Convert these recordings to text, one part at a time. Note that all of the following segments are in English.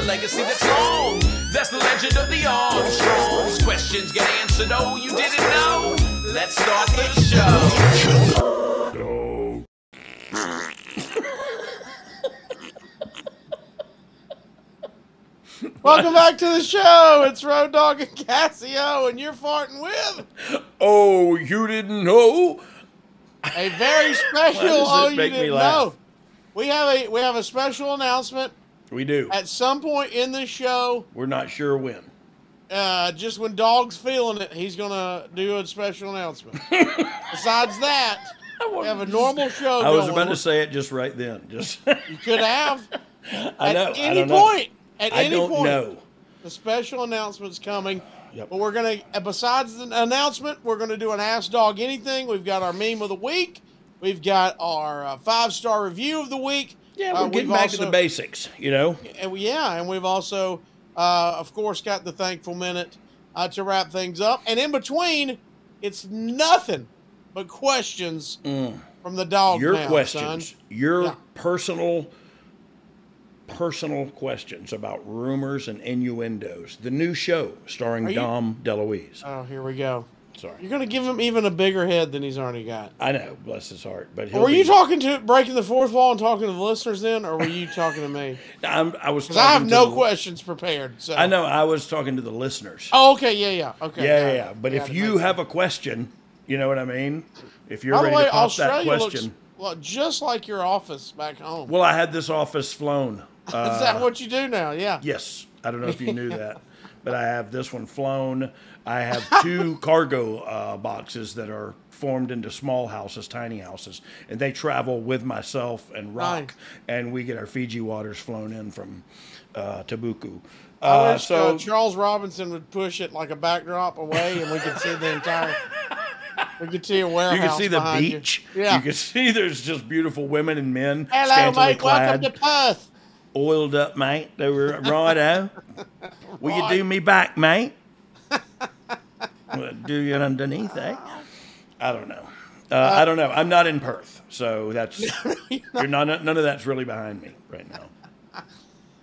legacy that's long. That's the legend of the Armstrongs. Questions get answered, oh, you didn't know? Let's start the show. Welcome back to the show. It's Road Dogg and Cassio, and you're farting with Oh, you didn't know? a very special. Why does oh, you make didn't laugh? know. We have a we have a special announcement We do. at some point in the show. We're not sure when. Uh, just when Dog's feeling it, he's gonna do a special announcement. Besides that, we have a normal show. I was about to say it just right then. Just You could have I at know. I any don't know. point. At I any don't point, know. the special announcement's coming. Yep. But we're gonna, besides the announcement, we're gonna do an Ask Dogg Anything. We've got our meme of the week. We've got our uh, five star review of the week. Yeah, Uh, we're getting we've back to the basics, you know? And we, yeah, and we've also, uh, of course, got the thankful minute uh, to wrap things up. And in between, it's nothing but questions from the dog. Mm. Your now, questions, son. your Yeah. personal personal questions about rumors and innuendos. The new show starring Are you- Dom DeLuise. Oh, here we go. Sorry. You're gonna give him even a bigger head than he's already got. I know, bless his heart, but Were you talking to breaking the fourth wall and talking to the listeners then, or were you talking to me? I'm, I was Because I have no the- questions prepared. So I know I was talking to the listeners. Oh, okay, yeah, yeah, okay. yeah, yeah, yeah. But Yeah, if you have sense. a question, you know what I mean? If you're by ready way, to pop Australia that looks question. well, just like your office back home. Well, I had this office flown. Uh, Is that what you do now? Yeah. Yes. I don't know if you knew that, but I have this one flown. I have two cargo uh, boxes that are formed into small houses, tiny houses, and they travel with myself and Rock, Nice. and we get our Fiji waters flown in from uh, Tabuku. I Uh, wish so uh, Charles Robinson would push it like a backdrop away, and we could see the entire. We could see a warehouse. you can see the behind you. beach. Yeah. You can see there's just beautiful women and men Hello, mate. clad. Welcome to Perth. Oiled up, mate. They were righto. Will you do me back, mate? Well, do you underneath, eh? I don't know. Uh, I don't know. I'm not in Perth, so that's you're not. None of that's really behind me right now.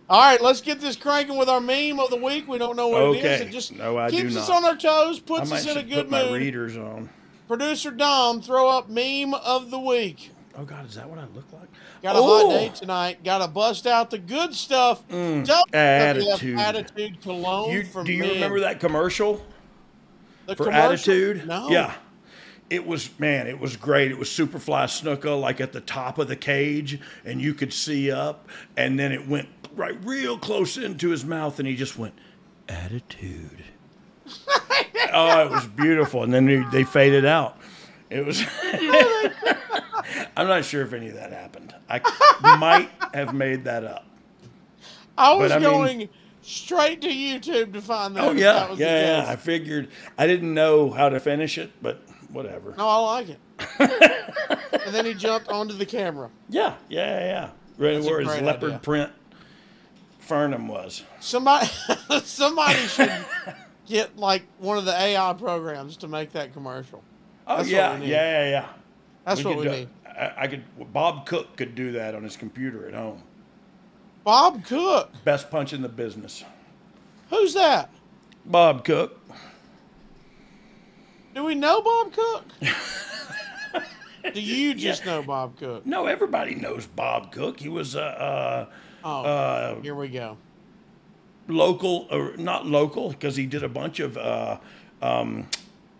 All right, let's get this cranking with our meme of the week. We don't know what it is. It just No, I keeps us on our toes, puts us in a good put my mood. readers on. Producer Dom, throw up meme of the week. Oh God, is that what I look like? Got a oh, hot day tonight. Got to bust out the good stuff. Mm. attitude. attitude cologne You, do you men. remember that commercial? the for commercial? attitude. No. Yeah. It was man, it was great. It was Superfly Snuka like at the top of the cage, and you could see up, and then it went right real close into his mouth, and he just went attitude. oh, it was beautiful, and then they, they faded out. It was. I'm not sure if any of that happened. I might have made that up. I was But I mean- going straight to YouTube to find that. Oh yeah, that was yeah, yeah. I figured I didn't know how to finish it, but whatever. No, I like it. and then he jumped onto the camera. Yeah, yeah, yeah. Right That's where his leopard idea. print Fernham was. Somebody, somebody should get like one of the AI programs to make that commercial. Oh That's yeah, we yeah, yeah, yeah. That's what we do- need. I, I could. Bob Cook could do that on his computer at home. Bob Cook. Best punch in the business. Who's that? Bob Cook. Do we know Bob Cook? Do you just know Bob Cook? No, everybody knows Bob Cook. He was a uh, Oh, uh, here we go. local, or not local, because he did a bunch of. Uh, um,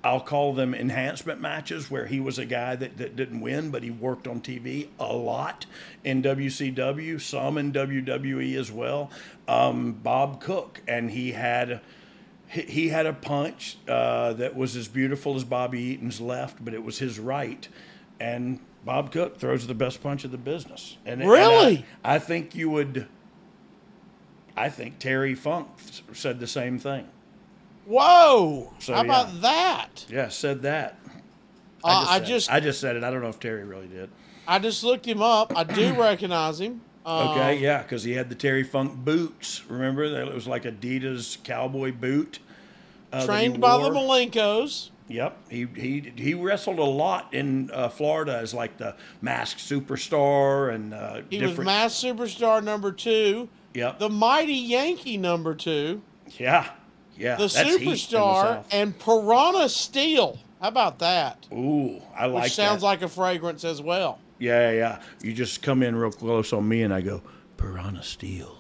I'll call them enhancement matches where he was a guy that, that didn't win, but he worked on TV a lot in WCW, some in WWE as well. Um, Bob Cook, and he had he, had a punch uh, that was as beautiful as Bobby Eaton's left, but it was his right. And Bob Cook throws the best punch of the business. And, and I- Really? I think you would. I think Terry Funk said the same thing. Whoa! So, How about yeah. that? Yeah, said that. Uh, I said it. just, I just said it. I don't know if Terry really did. I just looked him up. I do recognize him. Um, Okay, yeah, because he had the Terry Funk boots. Remember that it was like Adidas cowboy boot. uh, Trained by the. Malenkos. Yep, he he he wrestled a lot in uh, Florida as like the masked superstar and uh, He was different. Mass Superstar number two, Yep. the mighty Yankee number two, yeah. Yeah. the that's heat in the superstar, and Piranha Steel. How about that? Ooh, I like Which sounds that. like a fragrance as well. Yeah, yeah, yeah. You just come in real close on me, and I go, Piranha Steel.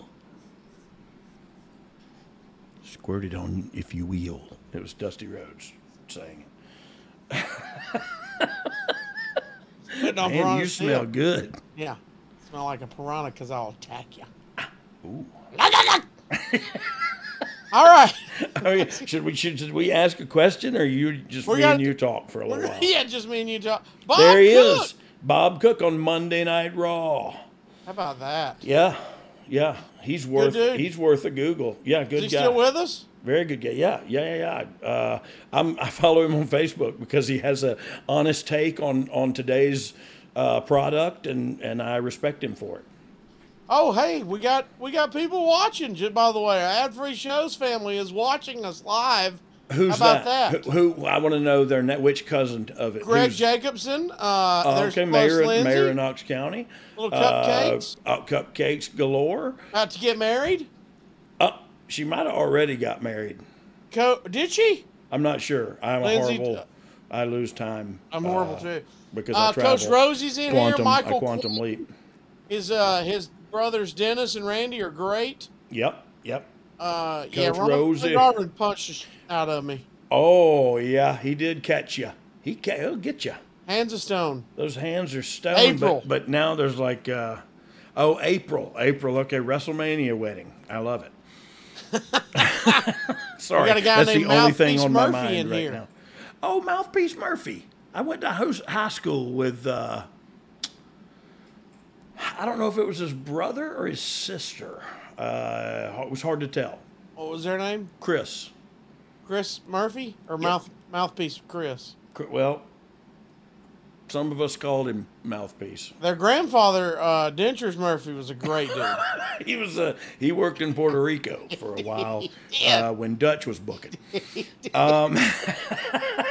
Squirt it on if you will. It was Dusty Rhodes saying it. Man, you Steel. smell good. Yeah. Smell like a piranha because I'll attack you. Ah, ooh. All right. Oh. Should we should, should we ask a question, or you just We me got- and you talk for a little while? yeah, just me and you talk. Bob There he Cook. is, Bob Cook on Monday Night Raw. How about that? Yeah, yeah. He's worth he's worth a Google. Yeah, good Is he guy. still with us? Very good guy. Yeah, yeah, yeah, yeah. Uh, I'm, I follow him on Facebook because he has a honest take on on today's uh, product, and and I respect him for it. Oh, hey, we got we got people watching. By the way, our ad free shows family is watching us live. Who's How about that? Who, who I want to know their net, which cousin of it? Greg Who's- Jacobson. Uh, there's okay, mayor, Lindsay, mayor of Knox County. Little cupcakes. Uh, uh, cupcakes galore. about to get married. Uh, she might have already got married. Co- did she? I'm not sure. I'm Lindsay- a horrible. I lose time. I'm horrible uh, too. because Uh, I travel. Coach Rosie's in quantum, here. Michael, a quantum leap. his uh, his brothers Dennis and Randy are great. Yep, yep. Uh, yeah, Coach Ron Rosie. Garvin punched out of me. Oh yeah, he did catch you. He ca- he'll get you. Hands of stone. Those hands are stone. April. But, but now there's like, uh, oh April, April. Okay, WrestleMania wedding. I love it. Sorry, got a guy that's the named only thing Mouthpiece on my Murphy mind in right here. now. Oh, Mouthpiece Murphy. I went to high school with. Uh, I don't know if it was his brother or his sister. Uh, it was hard to tell. What was their name? Chris. Chris Murphy or mouth mouthpiece Chris? Well, some of us called him Mouthpiece. Their grandfather, uh, Dentures Murphy, was a great dude. He was a he worked in Puerto Rico for a while Yeah. uh, when Dutch was booking.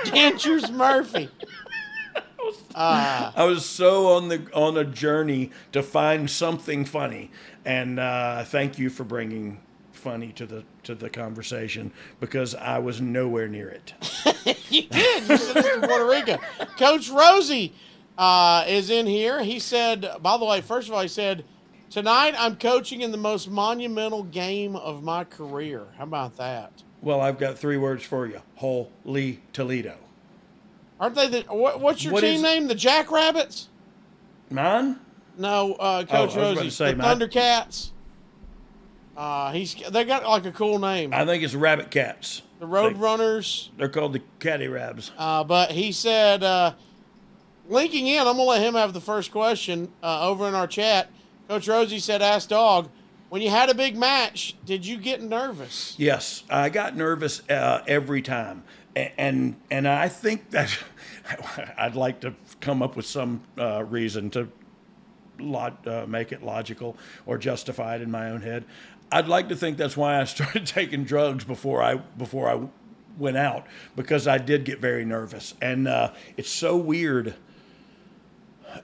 Dentures Murphy. Uh, I was so on the on a journey to find something funny, and uh, thank you for bringing funny to the to the conversation because I was nowhere near it. you did. You said this from Puerto Rico. Coach Rosie uh, is in here. He said, by the way, first of all, he said, tonight I'm coaching in the most monumental game of my career. How about that? Well, I've got three words for you: Holy Toledo. Aren't they the? What, what's your What team is- name? The Jackrabbits? Mine? No, uh, Oh, I Coach was about to Rosie. say, the Thundercats. Uh, he's they got like a cool name. I think it's Rabbit Cats. the Roadrunners. They, they're called the Caddy Rabs. Uh, but he said, uh, linking in, I'm going to let him have the first question uh, over in our chat. Coach Rosie said, Ask Dog, when you had a big match, did you get nervous? Yes, I got nervous uh, every time, and and I think that I'd like to come up with some uh, reason to uh, make it logical or justified in my own head. I'd like to think that's why I started taking drugs before I before I went out because I did get very nervous, and uh, it's so weird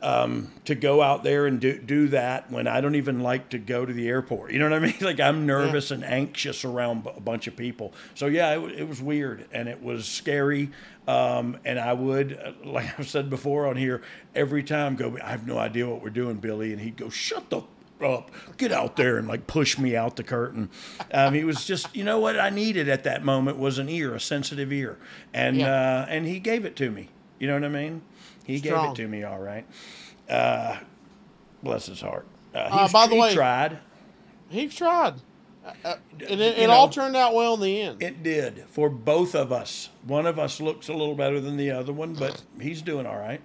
to go out there and do, do that when I don't even like to go to the airport. You know what I mean? Like I'm nervous and anxious around b- a bunch of people. So yeah, it, it was weird and it was scary. Um, and I would, uh, like I've said before on here, every time go, I have no idea what we're doing, Billy. And he'd go, shut the f- up, get out there and like push me out the curtain. Um, he was just, you know what I needed at that moment was an ear, a sensitive ear. And, Yeah. uh, and he gave it to me. You know what I mean? He gave it to me all right. Uh, bless his heart. Uh, Uh, by the he way- tried. He tried. Uh, uh, and it, it all turned out well in the end. It did for both of us. One of us looks a little better than the other one, but he's doing all right.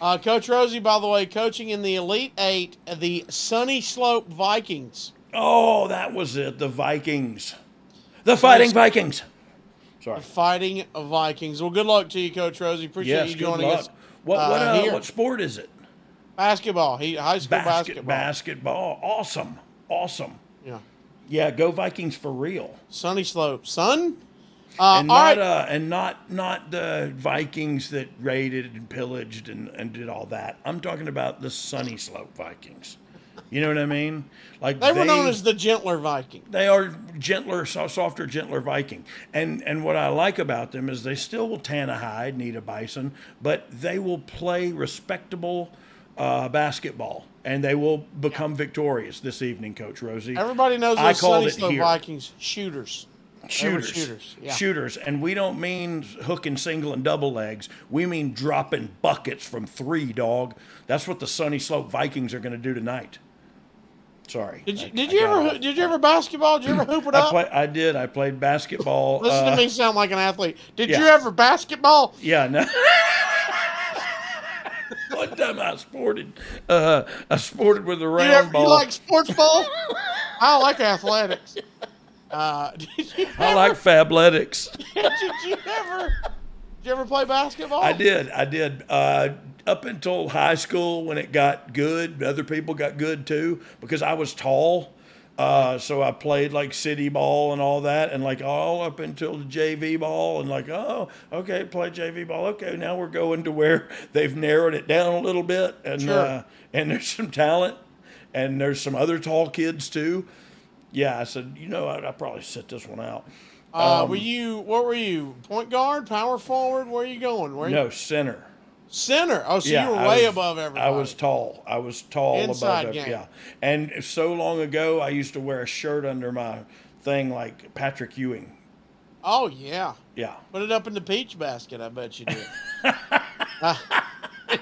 Uh, Coach Rosie, by the way, coaching in the Elite Eight, the Sunny Slope Vikings. Oh, that was it. The Vikings, the Fighting Vikings. Sorry. Fighting Vikings. Well, good luck to you, Coach Rosie. Appreciate Yes. you joining us. What what, uh, uh, what sport is it? Basketball. He high school Basket, basketball. basketball. Awesome. Awesome. Yeah. Yeah. Go Vikings for real. Sunny Slope. Sun. Uh, and not right. uh, and not not the Vikings that raided and pillaged and, and did all that. I'm talking about the Sunny Slope Vikings. You know what I mean? Like They were known as the gentler Viking. they are gentler, softer, gentler Viking. And and what I like about them is they still will tan a hide, need a bison, but they will play respectable uh, basketball, and they will become victorious this evening, Coach Rosie. Everybody knows I called it here. Vikings shooters. They shooters, shooters, yeah. shooters, and we don't mean hooking single and double legs. We mean dropping buckets from three, dog. That's what the Sunny Slope Vikings are going to do tonight. Sorry. Did you I- did you ever off. did you ever basketball? Did you ever hoop it I up? play, I did. I played basketball. Listen uh, to me sound like an athlete. Did yeah. you ever basketball? Yeah, no. One time I sported, uh, I sported with a You, round ever, ball. you like sports ball? I like athletics. Uh, you I ever, like fabletics. did you ever did you ever play basketball? I did. I did. Uh, up until high school, when it got good, other people got good too because I was tall. Uh, so I played like city ball and all that, and like all up until the JV ball, and like, oh, okay, play JV ball. Okay, now we're going to where they've narrowed it down a little bit, and Sure. uh, and there's some talent, and there's some other tall kids too. Yeah, I said, you know, I'd, I'd probably sit this one out. Uh, Um, were you what were you? Point guard, power forward? Where are you going? Where No center. center? Oh, so yeah, you were I way was- above everybody. I was tall. I was tall Inside above. game. Yeah, and so long ago, I used to wear a shirt under my thing like Patrick Ewing. Oh yeah. Yeah, Put it up in the peach basket. I bet you did.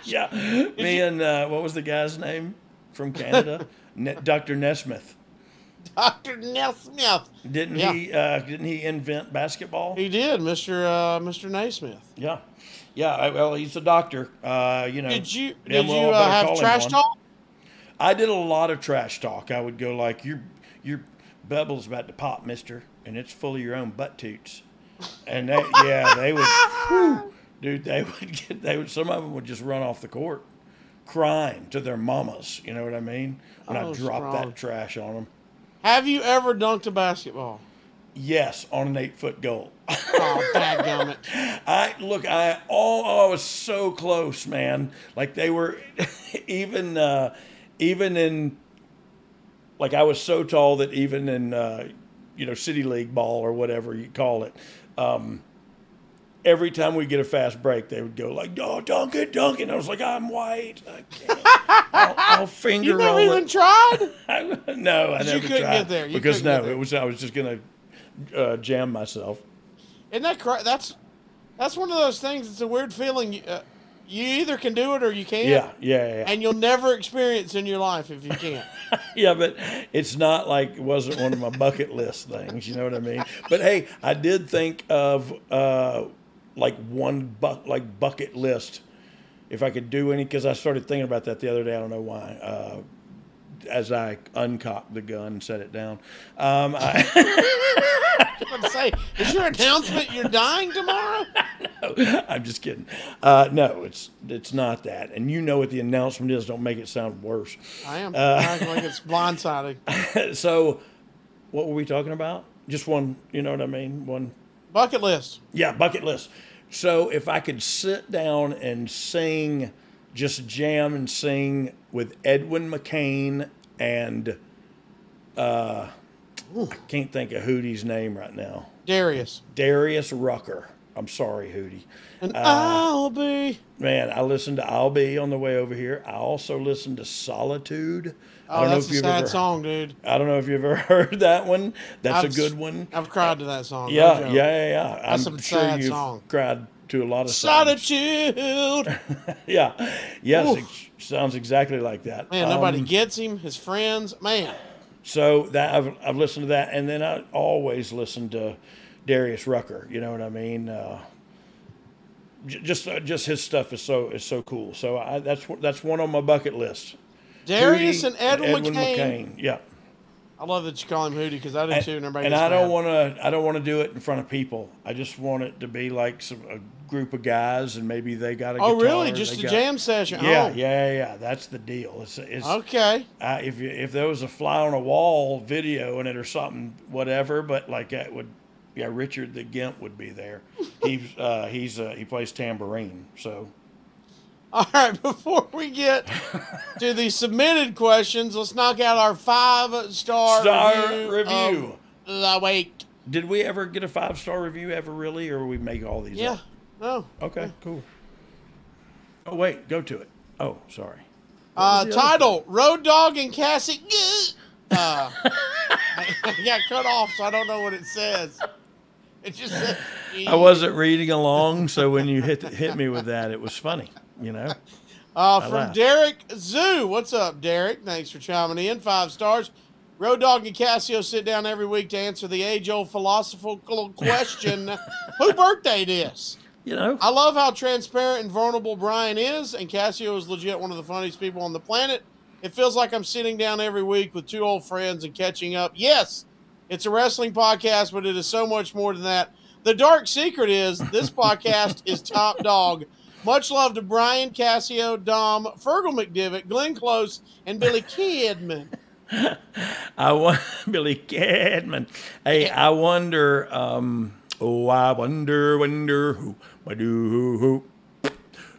yeah. Me and uh, what was the guy's name from Canada? Ne- Dr. Nesmith. Doctor Nesmith. Didn't Yeah. he? Uh, didn't he invent basketball? He did, Mister uh, Mister Naismith. yeah, yeah. I, well, he's a doctor. Uh, you know. Did you did you uh, have trash talk? I did a lot of trash talk. I would go like, "Your your bubble's about to pop, Mister, and it's full of your own butt toots." And they, yeah, they would, whew, dude. They would get. They would. Some of them would just run off the court, crying to their mamas. You know what I mean? When Oh, I dropped strong. that trash on them. Have you ever dunked a basketball? Yes, on an eight foot goal. Oh, dadgummit. I look, I oh, I was so close, man. Like they were, even uh, even in, like I was so tall that even in, uh, you know, city league ball or whatever you call it, um, every time we get a fast break, they would go like, "Oh, dunk it, dunk it." And I was like, "I'm white. I can't. I'll, I'll finger You never even it." tried? no, I You couldn't tried get there. You because no, there. it was I was just gonna uh, jam myself. Isn't that cra- that's that's one of those things. It's a weird feeling. You, uh, you either can do it or you can't. Yeah, yeah, yeah. And you'll never experience in your life if you can't. yeah, but it's not like it wasn't one of my bucket list things. You know what I mean? But hey, I did think of uh, like one buck like bucket list. If I could do any, because I started thinking about that the other day. I don't know why. Uh, as I uncocked the gun and set it down, um, I, I say, is your announcement you're dying tomorrow? no, I'm just kidding. Uh, no, it's it's not that. And you know what the announcement is. Don't make it sound worse. I am. Uh, acting like it's blindsiding. so, what were we talking about? Just one. You know what I mean? One. Bucket list. Yeah, bucket list. So if I could sit down and sing, just jam and sing with Edwin McCain and uh, I can't think of Hootie's name right now. Darius. Darius Rucker. I'm sorry, Hootie. And Uh, I'll be. Man, I listened to I'll Be on the way over here. I also listened to Solitude. I Oh, don't know that's if a you've sad ever, song, dude. I don't know if you've ever heard that one. That's I've a good one. I've cried to that song. Yeah, joke. yeah, yeah, yeah. That's I'm a sure sad you've song. cried to a lot of songs. Solitude. Yeah, yes, Oof. it sounds exactly like that. Man, nobody Um, gets him. His friends. Man. so that I've, I've listened to that, and then I always listen to Darius Rucker. You know what I mean? Uh, j- just uh, just his stuff is so is so cool. So I, that's that's one on my bucket list. Darius Hootie and Edwin, McCain. Yeah. I love that you call him Hootie because I do and, too. And, everybody and I don't want to. I don't want to do it in front of people. I just want it to be like some a group of guys, and maybe they got a. Oh, guitar, really? Just a got- jam session. Yeah, Oh. yeah, yeah. That's the deal. It's, it's Okay. uh, if you, if there was a fly on a wall video in it or something, whatever. But like that would, yeah, Richard the Gimp would be there. He's uh, he's uh, he plays tambourine, so All right, before we get to the submitted questions, let's knock out our five star Star review. review. the week. Did we ever get a five star review ever really, or we make all these? Yeah. up? No. Okay. Cool. Oh wait, go to it. Oh, sorry. Uh, was the other title: Road Dogg and Cassie. Uh, I got cut off, so I don't know what it says. It just said. I wasn't reading along, so when you hit hit me with that, it was funny. You know. Uh, from. Derek Zoo. What's up, Derek? Thanks for chiming in. Five stars. Road Dogg and Cassio sit down every week to answer the age old philosophical question who birthday it is? You know. I love how transparent and vulnerable Brian is, and Cassio is legit one of the funniest people on the planet. It feels like I'm sitting down every week with two old friends and catching up. Yes, it's a wrestling podcast, but it is so much more than that. The dark secret is this podcast is top dog. Much love to Brian, Cassio, Dom, Fergal McDivitt, Glenn Close, and Billy Kidman. I want Billy Cadman. Hey, I wonder. Um, oh, I wonder, wonder who, who, who,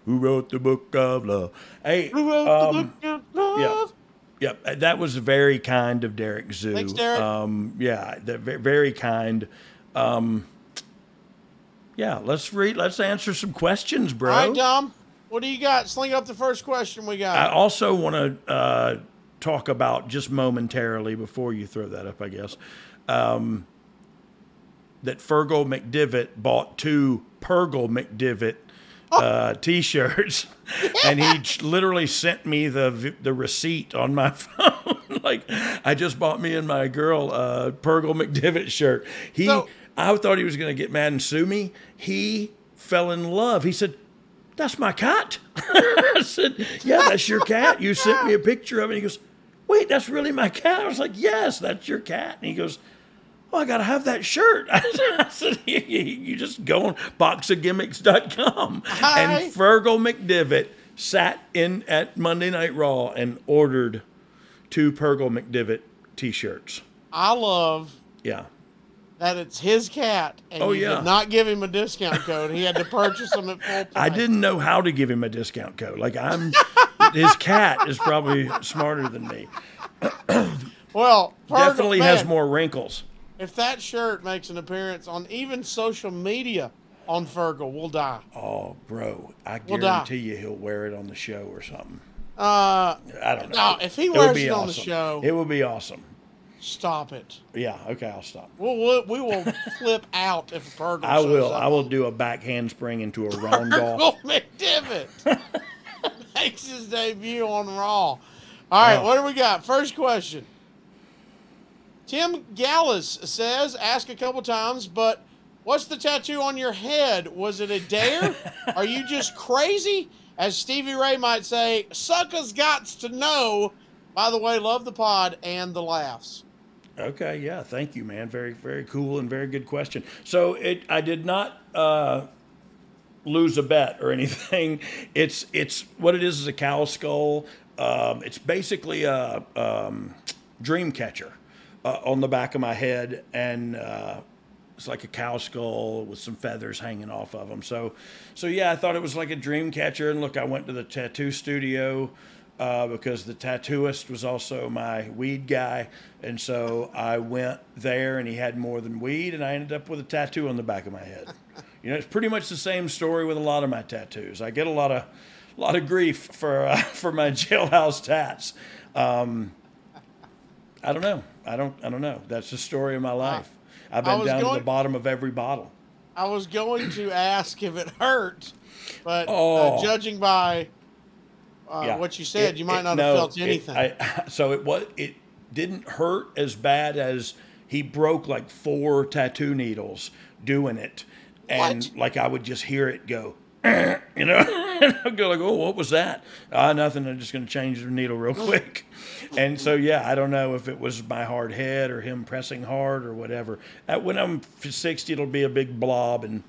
who, wrote the book of love. Hey, Who wrote um, the book of yeah. love? Yep, uh, that was very kind of Derek Zoo. Thanks, Derek. Um, yeah, that ve- very kind. Um, yeah, let's read. Let's answer some questions, bro. All right, Dom, what do you got? Sling up the first question we got. I also want to uh, talk about just momentarily before you throw that up, I guess, um, that Fergal McDivitt bought two Pergal McDivitt uh, T-shirts, and he literally sent me the the receipt on my phone. like I just bought me and my girl a Pergal McDivitt shirt. He, So- I thought he was going to get mad and sue me. He fell in love. He said. That's my cat. I said, Yeah, that's your cat. You sent me a picture of it. He goes, Wait, that's really my cat. I was like, Yes, that's your cat. And he goes, Oh, I got to have that shirt. I said, You, just go on boxofgimmicks.com. Hi. And Fergal McDivitt sat in at Monday Night Raw and ordered two Pergal McDivitt t shirts. I love Yeah. That it's his cat, and Oh, you yeah. did not give him a discount code. He had to purchase them at full price. I didn't know how to give him a discount code. Like, I'm, his cat is probably smarter than me. Well, Definitely has man, more wrinkles. If that shirt makes an appearance on even social media on Fergal, we'll die. Oh, bro, I We'll die. guarantee you he'll wear it on the show or something. Uh, I don't know. no, if he wears be it on the show, it would be awesome. Stop it. Yeah, okay, I'll stop. We'll, we'll, we will flip out if Fergal. I will. up I will do a back handspring into a. Fergal McDivitt makes his debut on Raw. All right, Oh. what do we got? First question. Tim Gallus says, ask a couple times, but what's the tattoo on your head? Was it a dare? Are you just crazy? As Stevie Ray might say, suckers gots to know. By the way, love the pod and the laughs. Okay, yeah, thank you, man. Very, very cool and very good question. So it, I did not uh, lose a bet or anything. It's, it's what it is is a cow skull. Um, it's basically a um, dream catcher uh, on the back of my head, and uh, it's like a cow skull with some feathers hanging off of them. So, so yeah, I thought it was like a dream catcher. And look, I went to the tattoo studio uh, because the tattooist was also my weed guy, and so I went there, and he had more than weed, and I ended up with a tattoo on the back of my head. You know, it's pretty much the same story with a lot of my tattoos. I get a lot of, lot of grief for uh, for my jailhouse tats. Um, I don't know. I don't. I don't know. That's the story of my life. I've been down to the bottom of every bottle. I was going to ask if it hurt, but Oh. uh, judging by uh, Yeah. what you said, It- you might it- not no, have felt it- anything. I, so it was. It didn't hurt as bad as he broke like four tattoo needles doing it, and What? like I would just hear it go. You know, and I'd go like, "Oh, what was that?" Ah, nothing. I'm just going to change the needle real quick. And so, yeah, I don't know if it was my hard head or him pressing hard or whatever. When I'm 60, it'll be a big blob, and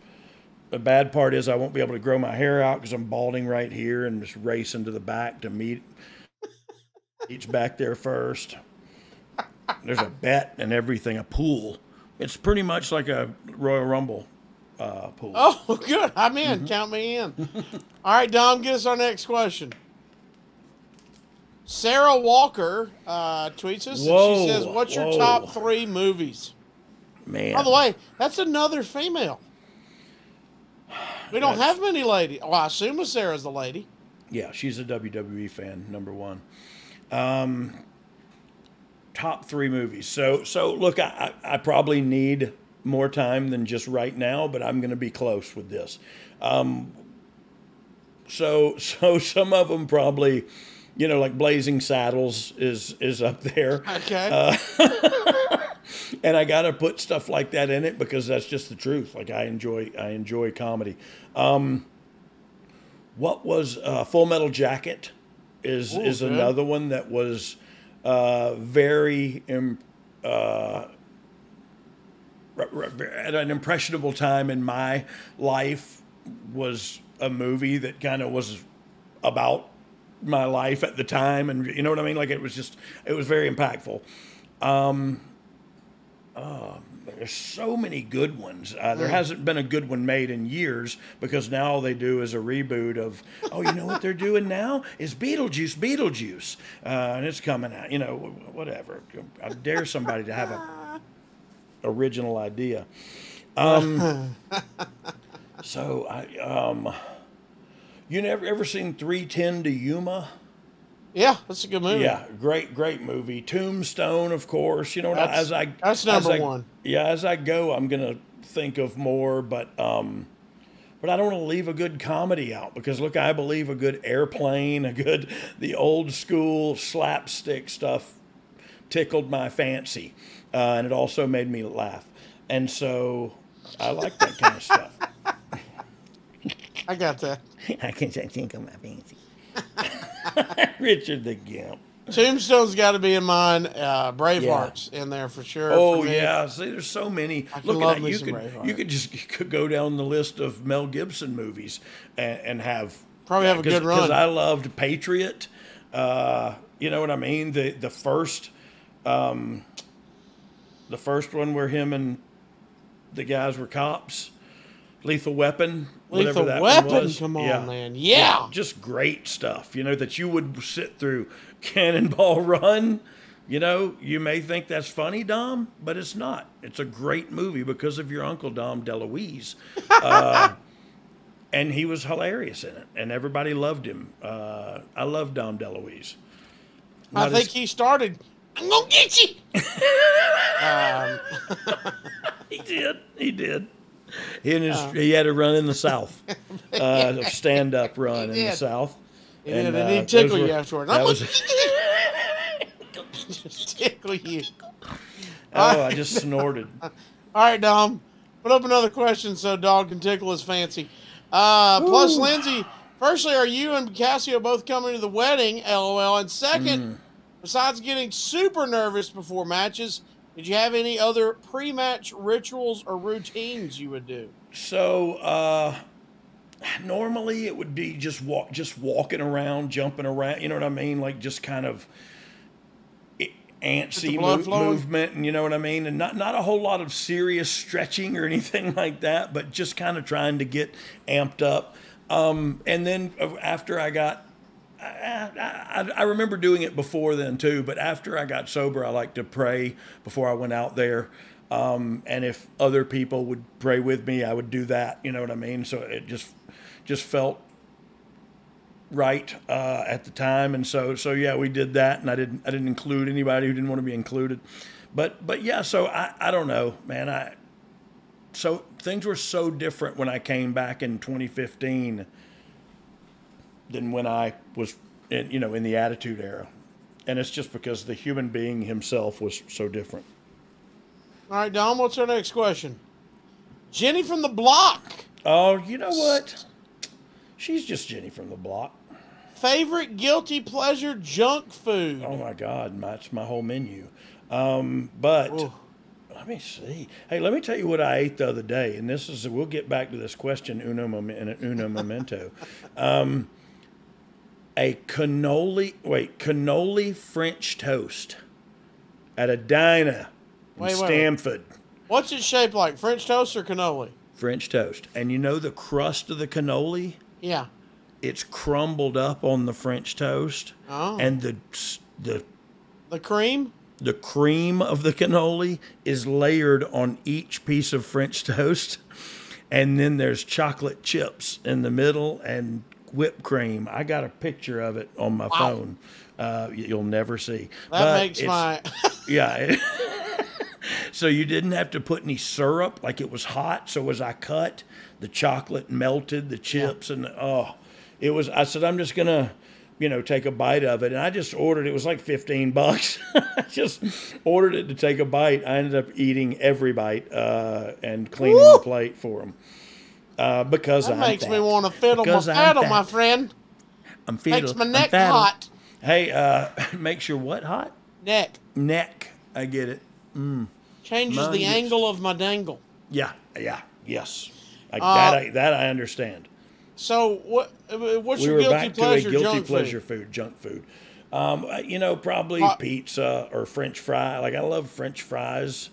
the bad part is I won't be able to grow my hair out because I'm balding right here and just racing to the back to meet each back there first. There's a bet and everything, a pool. It's pretty much like a Royal Rumble uh, pool. Oh, good. I'm in. Mm-hmm. Count me in. All right, Dom, get us our next question. Sarah Walker uh, tweets us and she says, What's your top three movies? Man. By the way, that's another female. We don't have many ladies. Well, I assume Sarah's the lady. Yeah, she's a WWE fan, number one. Um, top three movies. So, so look, I, I I probably need more time than just right now, but I'm going to be close with this. Um, so, so some of them probably, you know, like Blazing Saddles is is up there. Okay. Uh, and I got to put stuff like that in it because that's just the truth. Like I enjoy, I enjoy comedy. Um, what was uh, Full Metal Jacket? Is Ooh, is good. another one that was uh, very im- uh, at an impressionable time in my life. Was a movie that kind of was about my life at the time, and you know what I mean. Like it was just, it was very impactful. There's so many good ones. Uh, there hasn't been a good one made in years because now all they do is a reboot of, oh, you know what they're doing now is Beetlejuice, Beetlejuice, uh, and it's coming out. You know, whatever. I dare somebody to have a original idea. Um, so I, um, you never ever seen Three Ten to Yuma? Yeah, that's a good movie. Yeah, great, great movie. Tombstone, of course. You know, That's- as I that's number I- one. Yeah, as I go, I'm gonna think of more, but um, but I don't want to leave a good comedy out because look, I believe a good airplane, a good the old school slapstick stuff tickled my fancy, uh, and it also made me laugh, and so I like that kind of stuff. I got that. I can't think of my fancy. Richard the Gimp. Tombstone's got to be in mine. Uh, Braveheart's in there for sure. Oh for yeah, see, there's so many. I Look at you could Braveheart. you could just you could go down the list of Mel Gibson movies and, and have Probably have a good run. Because I loved Patriot. Uh, you know what I mean? The the first, um, the first one where him and the guys were cops. Lethal Weapon. whatever Lethal Weapon, was. come on, man. Yeah. just great stuff. You know that you would sit through Cannonball Run. You know, you may think that's funny, Dom, but it's not. It's a great movie because of your uncle Dom DeLuise, uh, and he was hilarious in it, and everybody loved him. Uh, I love Dom DeLuise. I think as- he started. I'm gonna get you. um, He did. He did. He, and his, he had a run in the South, uh, a stand up run in the. South. He did, and uh, he'd tickle you were- afterward. I'm was, Just tickle you. oh, I just snorted. All right, Dom. Put up another question so dog can tickle his fancy. Uh, plus, Lindsay, firstly, are you and Cassio both coming to the wedding? LOL. And second, Mm. besides getting super nervous before matches, did you have any other pre-match rituals or routines you would do? So uh, normally it would be just walk, just walking around, jumping around. You know what I mean? Like just kind of antsy movement, and you know what I mean. And not not a whole lot of serious stretching or anything like that, but just kind of trying to get amped up. Um, and then uh, after I got I, I, I remember doing it before then too, but after I got sober, I like to pray before I went out there. Um, and if other people would pray with me, I would do that. You know what I mean? So it just just felt right uh, at the time, and so so yeah, we did that, and I didn't I didn't include anybody who didn't want to be included, but but yeah, so I I don't know, man, I so things were so different when I came back in 2015 than when I was, in, you know, in the Attitude Era, and it's just because the human being himself was so different. All right, Dom, what's our next question? Jenny from the block. Oh, you know what? She's just Jenny from the block. Favorite guilty pleasure junk food? Oh my God, that's my whole menu. Um, but Ooh. let me see. Hey, let me tell you what I ate the other day, and this is we'll get back to this question uno mom- in a uno memento. Um, a cannoli wait cannoli French toast at a diner in Wait, wait, wait. What's it shaped like? French toast or cannoli? French toast. And you know the crust of the cannoli? Yeah. It's crumbled up on the French toast. Oh. And the the The cream? the cream of the cannoli is layered on each piece of French toast. And then there's chocolate chips in the middle and whipped cream. I got a picture of it on my phone. Uh, you'll never see. That But makes my yeah. so you didn't have to put any syrup, like it was hot. So as I cut, the chocolate melted, the chips, and oh, it was. I said, I'm just gonna, you know, take a bite of it, and I just ordered. It was like 15 bucks. I just ordered it to take a bite. I ended up eating every bite uh, and cleaning Woo! the plate for them. Uh, because that I'm makes me want to fiddle my Because I'm fiddle, my friend. I'm Makes fiddle- my I'm neck hot. Hey, uh, makes your what hot? Neck. Neck. I get it. Changes Mine the angle of my dangle. Yeah, yeah, yes. Like Uh, that, I, that I understand. So what? uh, What's We your were guilty back pleasure? to a guilty junk pleasure Food? food, junk food. Um, you know, probably Uh, pizza or French fry. Like I love French fries.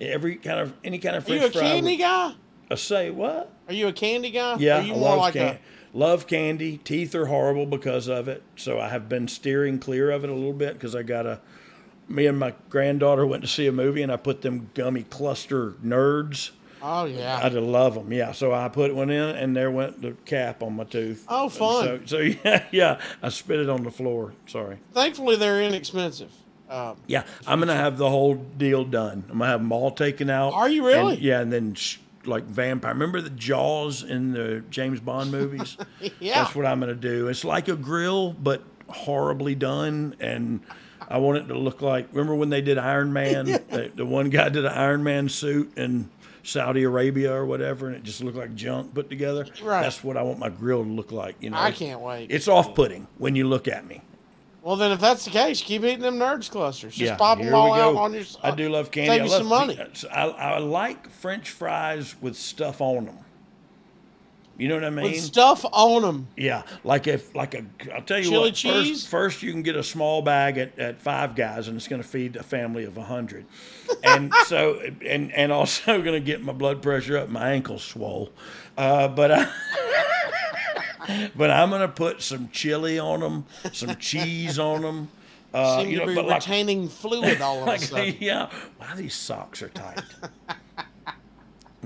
Every kind of any kind of French Are you a fry. candy would- guy? I say what? Are you a candy guy? Yeah, Are you I more love like can- a? love candy. Teeth are horrible because of it, so I have been steering clear of it a little bit because I got a. Me and my granddaughter went to see a movie, and I put them gummy cluster nerds. Oh yeah. I just love them. Yeah, so I put one in, and there went the cap on my tooth. Oh, fun. So, so yeah, yeah, I spit it on the floor. Sorry. Thankfully, they're inexpensive. Um, Yeah, I'm gonna have the whole deal done. I'm gonna have them all taken out. Are you really? And- yeah, and then sh- like vampire. Remember the Jaws in the James Bond movies? yeah. That's what I'm gonna do. It's like a grill, but horribly done, and I want it to look like. Remember when they did Iron Man? the, the one guy did an Iron Man suit in Saudi Arabia or whatever, and it just looked like junk put together. Right. That's what I want my grill to look like. You know, I can't wait. It's off-putting when you look at me. Well, then if that's the case, keep eating them nerds clusters. Just Yeah, pop them all out on your. I do love candy. Save I you love some money. I, I like French fries with stuff on them. You know what I mean? With stuff on them. yeah, like if like a I'll tell you Chili what. cheese? First, first you can get a small bag at, at Five Guys, and it's going to feed a family of a hundred. And so and and also going to get my blood pressure up, my ankles swole. Uh, but I. But I'm gonna put some chili on them, some cheese on them. Uh, Seem you to be but like, retaining fluid all of a sudden. yeah. Wow, these socks are tight.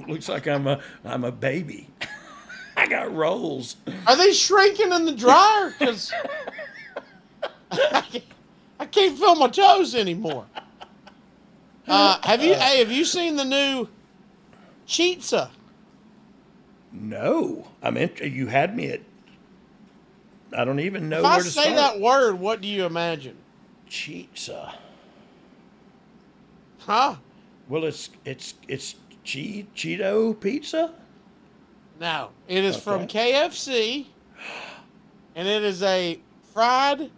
looks like I'm a I'm a baby. I got rolls. Are they shrinking in the dryer? Because I, can't- I can't feel my toes anymore. Uh, have you? Hey, have you seen the new Chizza? No, I'm in, you had me at. I don't even know If where I to say start. that word, what do you imagine? Chizza. Huh? Well, it's it's it's che- Cheeto pizza. No, it is from KFC, and it is a fried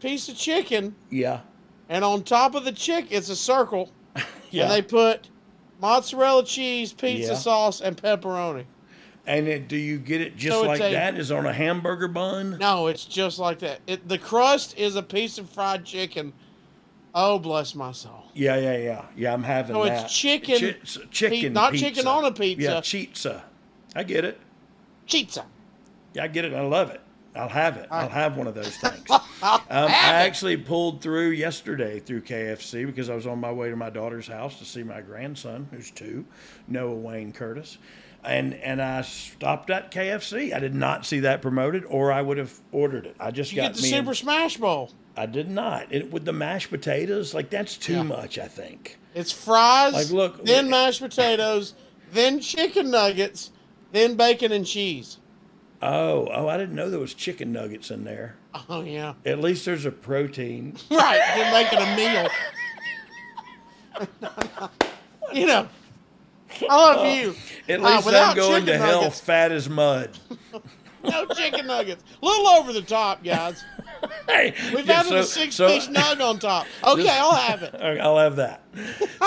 piece of chicken, Yeah, and on top of the chick, it's a circle, yeah. and they put mozzarella cheese, pizza Yeah. sauce, and pepperoni. And it, do you get it just So like a- that? Is on a hamburger bun? No, it's just like that. It, the crust is a piece of fried chicken. Oh, bless my soul. Yeah, yeah, yeah, yeah. I'm having So it's chicken- Chi- s- chicken, not pizza. chicken on a pizza. Yeah. I get it. Chizza. Yeah, I get it. I love it. I'll have it. I'll have one of those things. Um, I actually pulled through yesterday through KFC because I was on my way to my daughter's house to see my grandson, who's two, Noah Wayne Curtis, and and I stopped at KFC. I did not see that promoted, or I would have ordered it. I just You got the. Super Smash Bowl. I did not. It with the mashed potatoes, like that's too Yeah. much. I think. It's fries, Like, look- then mashed potatoes, then chicken nuggets, then bacon and cheese. Oh, oh, I didn't know there was chicken nuggets in there. Oh yeah, At least there's a protein. right. Then making a meal. you know, I love you. At Uh, least I'm without going to hell nuggets. fat as mud. No chicken nuggets. A little over the top, guys. Hey, We've yeah, added a six so- piece nug on top. Okay, I'll have it. Okay, I'll have that.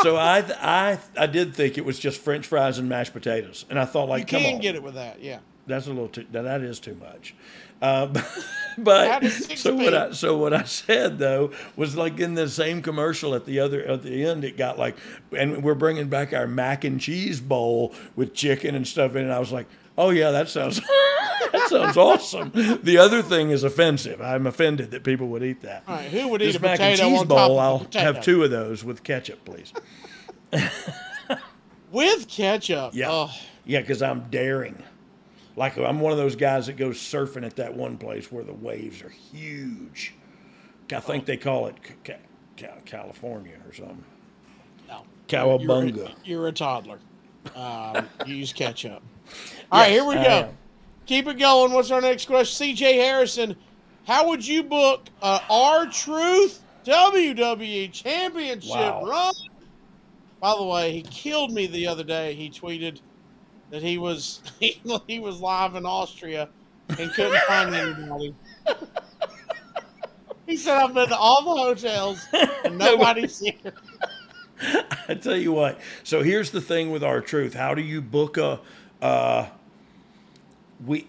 So I, I, I did think it was just French fries and mashed potatoes, and I thought like, You come can on, get it with that, yeah. That's a little too. That that is too much. Uh, but How does six so what? I so what I said though was like in the same commercial at the other at the end it got like and we're bringing back our mac and cheese bowl with chicken and stuff in it. I was like, oh yeah, that sounds that sounds awesome. The other thing is offensive. I'm offended that people would eat that. All right, who would eat This a mac and cheese bowl, I'll have two of those with ketchup, please. with ketchup. Yeah. Oh, Yeah, because I'm daring. Like I'm one of those guys that goes surfing at that one place where the waves are huge. I think they call it ca- ca- California or something. no. Cowabunga. You're, you're a toddler. Um, you use ketchup. All right, here we I go. am. Keep it going. What's our next question? CJ Harrison, how would you book a R Truth WWE Championship Wow. run? By the way, he killed me the other day. He tweeted that he was he, he was live in Austria and couldn't find anybody. he said, "I've been to all the hotels and nobody's here." I tell you what. So here's the thing with R Truth. How do you book a uh, we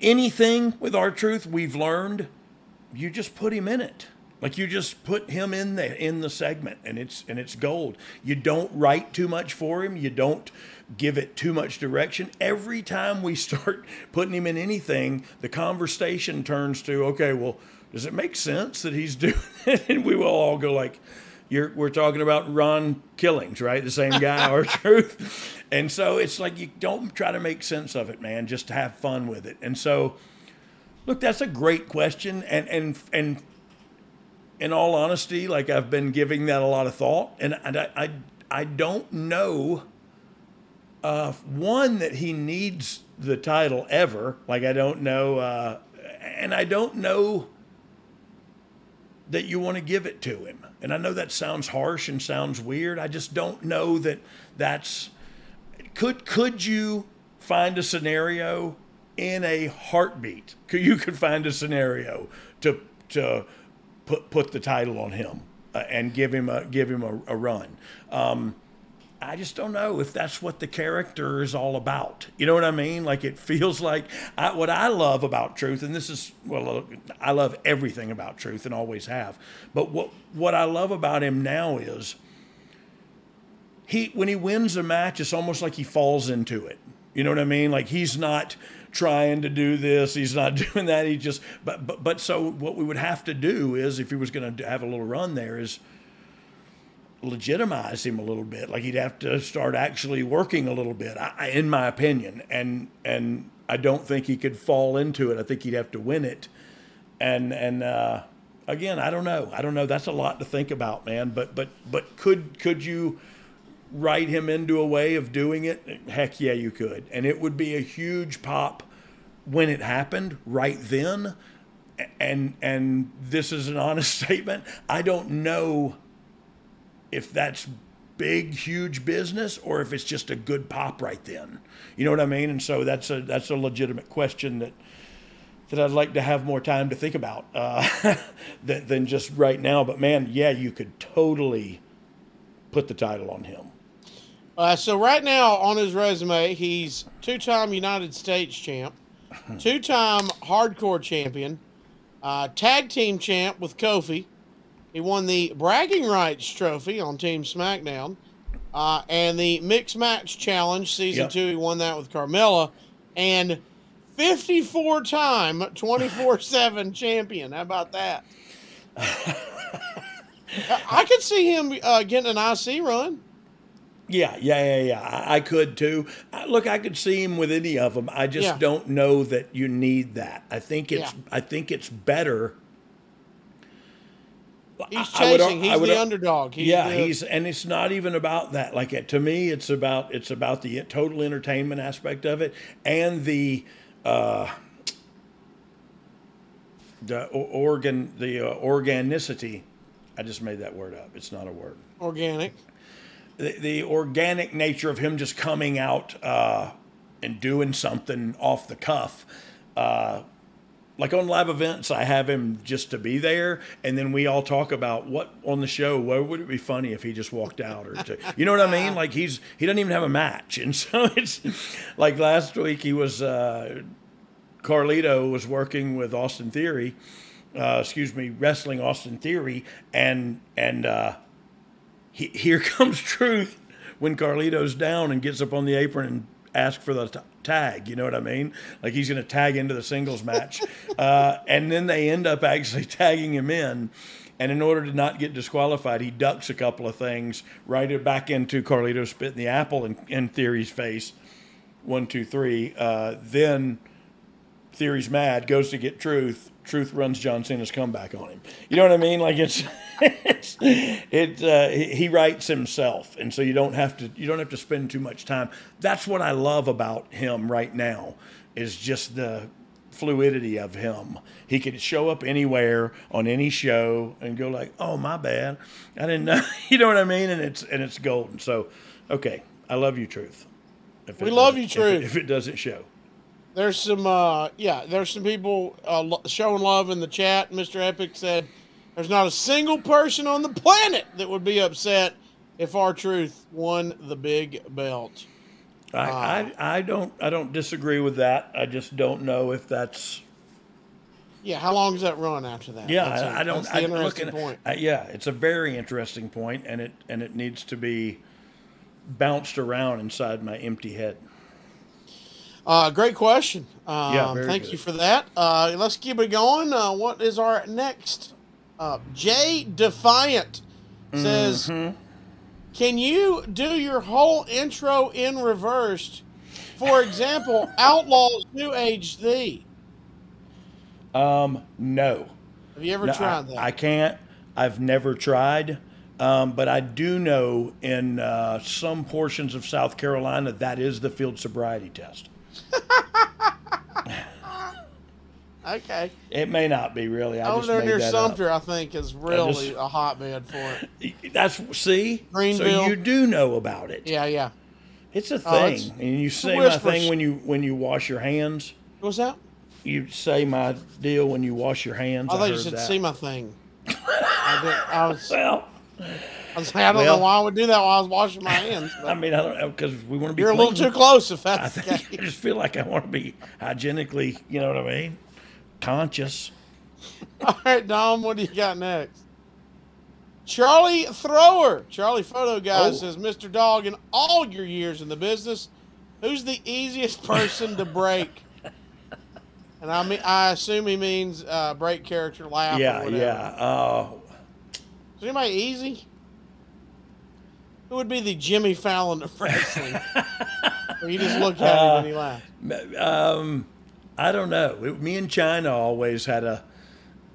anything with R Truth we've learned? You just put him in it. Like you just put him in the in the segment, and it's and it's gold. You don't write too much for him. You don't give it too much direction. Every time we start putting him in anything, the conversation turns to, okay, well, does it make sense that he's doing it? And we will all go like, you're, we're talking about Ron Killings, right? The same guy, our truth. And so it's like you don't try to make sense of it, man. Just have fun with it. And so, look, that's a great question. And and and in all honesty, like I've been giving that a lot of thought, and, and I, I I don't know. Uh, one that he needs the title ever. Like I don't know, uh, and I don't know that you want to give it to him. And I know that sounds harsh and sounds weird. I just don't know that that's could could you find a scenario in a heartbeat? Could you could find a scenario to to put put the title on him uh, and give him a give him a, a run. Um, I just don't know if that's what the character is all about. You know what I mean? Like it feels like I, what I love about Truth, and this is well, I love everything about Truth and always have. But what what I love about him now is he when he wins a match, it's almost like he falls into it. You know what I mean? Like he's not trying to do this, he's not doing that. He just but but but so what we would have to do is if he was going to have a little run there is legitimize him a little bit. Like he'd have to start actually working a little bit, I, in my opinion. And and I don't think he could fall into it. I think he'd have to win it. And and uh, again, I don't know. I don't know. That's a lot to think about, man. But but but could could you write him into a way of doing it? Heck yeah, you could. And it would be a huge pop when it happened right then. And and this is an honest statement. I don't know if that's big huge business or if it's just a good pop right then. You know what i mean? And so that's a that's a legitimate question that that i'd like to have more time to think about uh, than, than just right now. But man yeah you could totally put the title on him. Uh, so right now on his resume, he's two-time United States champ, two-time hardcore champion, uh, tag team champ with Kofi. He won the bragging rights trophy on Team SmackDown, uh, and the mixed match challenge season Yep. two. He won that with Carmella, and 54-time 24/7 champion. How about that? I I could see him uh, getting an IC run. yeah yeah yeah yeah i, I could too I, look i could see him with any of them i just Yeah. don't know that you need that i think it's Yeah. i think it's better He's I- I would- chasing. He's would- the underdog. He's yeah, the- he's and it's not even about that. Like it, to me, it's about it's about the total entertainment aspect of it and the uh, the organ the uh, organicity. I just made that word up. It's not a word. organic. The, the organic nature of him just coming out uh, and doing something off the cuff. Uh, like on live events, I have him just to be there, and then we all talk about what on the show. What would it be funny if he just walked out or, to, you know what I mean? Like he's he doesn't even have a match, and so it's like last week he was uh, Carlito was working with Austin Theory, uh, excuse me, wrestling Austin Theory, and and uh, he, here comes Truth when Carlito's down and gets up on the apron and asks for the t- tag. You know what I mean? Like he's going to tag into the singles match, uh, and then they end up actually tagging him in. And in order to not get disqualified, he ducks a couple of things, right it back into Carlito spitting the apple in, in Theory's face. One, two, three. Uh, then Theory's mad, goes to get Truth. Truth runs John Cena's comeback on him. You know what I mean? Like it's, it's it. Uh, he writes himself, and so you don't have to you don't have to spend too much time. That's what I love about him right now is just the fluidity of him. He could show up anywhere on any show and go like, "Oh, my bad, I didn't know." you know what I mean? And it's and it's golden. So, okay, I love you, Truth. If We love you, if it- Truth. If it doesn't show. There's some, uh, yeah, there's some people uh, lo- showing love in the chat. Mr. Epic said, "There's not a single person on the planet that would be upset if R Truth won the big belt." I, I, I don't I don't disagree with that. I just don't know if that's Yeah, how long does that run after that? yeah. That's a- I, I don't. That's the I, interesting looking- point. I- yeah, it's a very interesting point, and it and it needs to be bounced around inside my empty head. Uh, great question. Um, Yeah, very thank good. you for that. Uh, let's keep it going. Uh, what is our next? Uh, Jay Defiant says, Mm-hmm. "Can you do your whole intro in reverse? For example, Outlaws New Age Thee. Um, no, Have you ever No, I, tried that? I can't. I've never tried. Um, but I do know in uh, some portions of South Carolina that is the field sobriety test. okay. It may not be really. I Over just there made near that up. Sumter, I think, is really just- a hotbed for it. That's see. Greenville. So you do know about it. Yeah, yeah. It's a Oh, thing, it's- and you say my thing when you when you wash your hands. What's that? You say my deal when you wash your hands. I thought you said that. see my thing. I, did, I was. Well, I was like, I don't Well- know why I would do that while I was washing my hands. I mean, I don't know because we want to be. you're a little too close if I that's the think I just feel like I want to be hygienically. You know what I mean? Conscious. All right, Dom, what do you got next? Charlie Thrower, Charlie Photo Guy Oh. says, Mr. Dogg, in all your years in the business, who's the easiest person to break? And I mean, I assume he means uh, break character laugh. or yeah, whatever. yeah. Uh, Is anybody easy? Who would be the Jimmy Fallon of wrestling? Where you just looked at him and he laughed. um, I don't know. It- me and Chyna always had a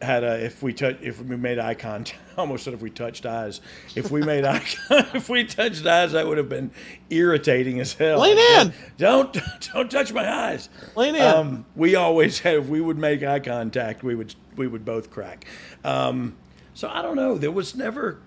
had a if we touch if we made eye contact. Almost said if we touched eyes. If we made eye if we touched eyes, that would have been irritating as hell. Lean in. Don't don't touch my eyes. Lean in. Um, we always had. If we would make eye contact, we would we would both crack. Um, so I don't know. There was never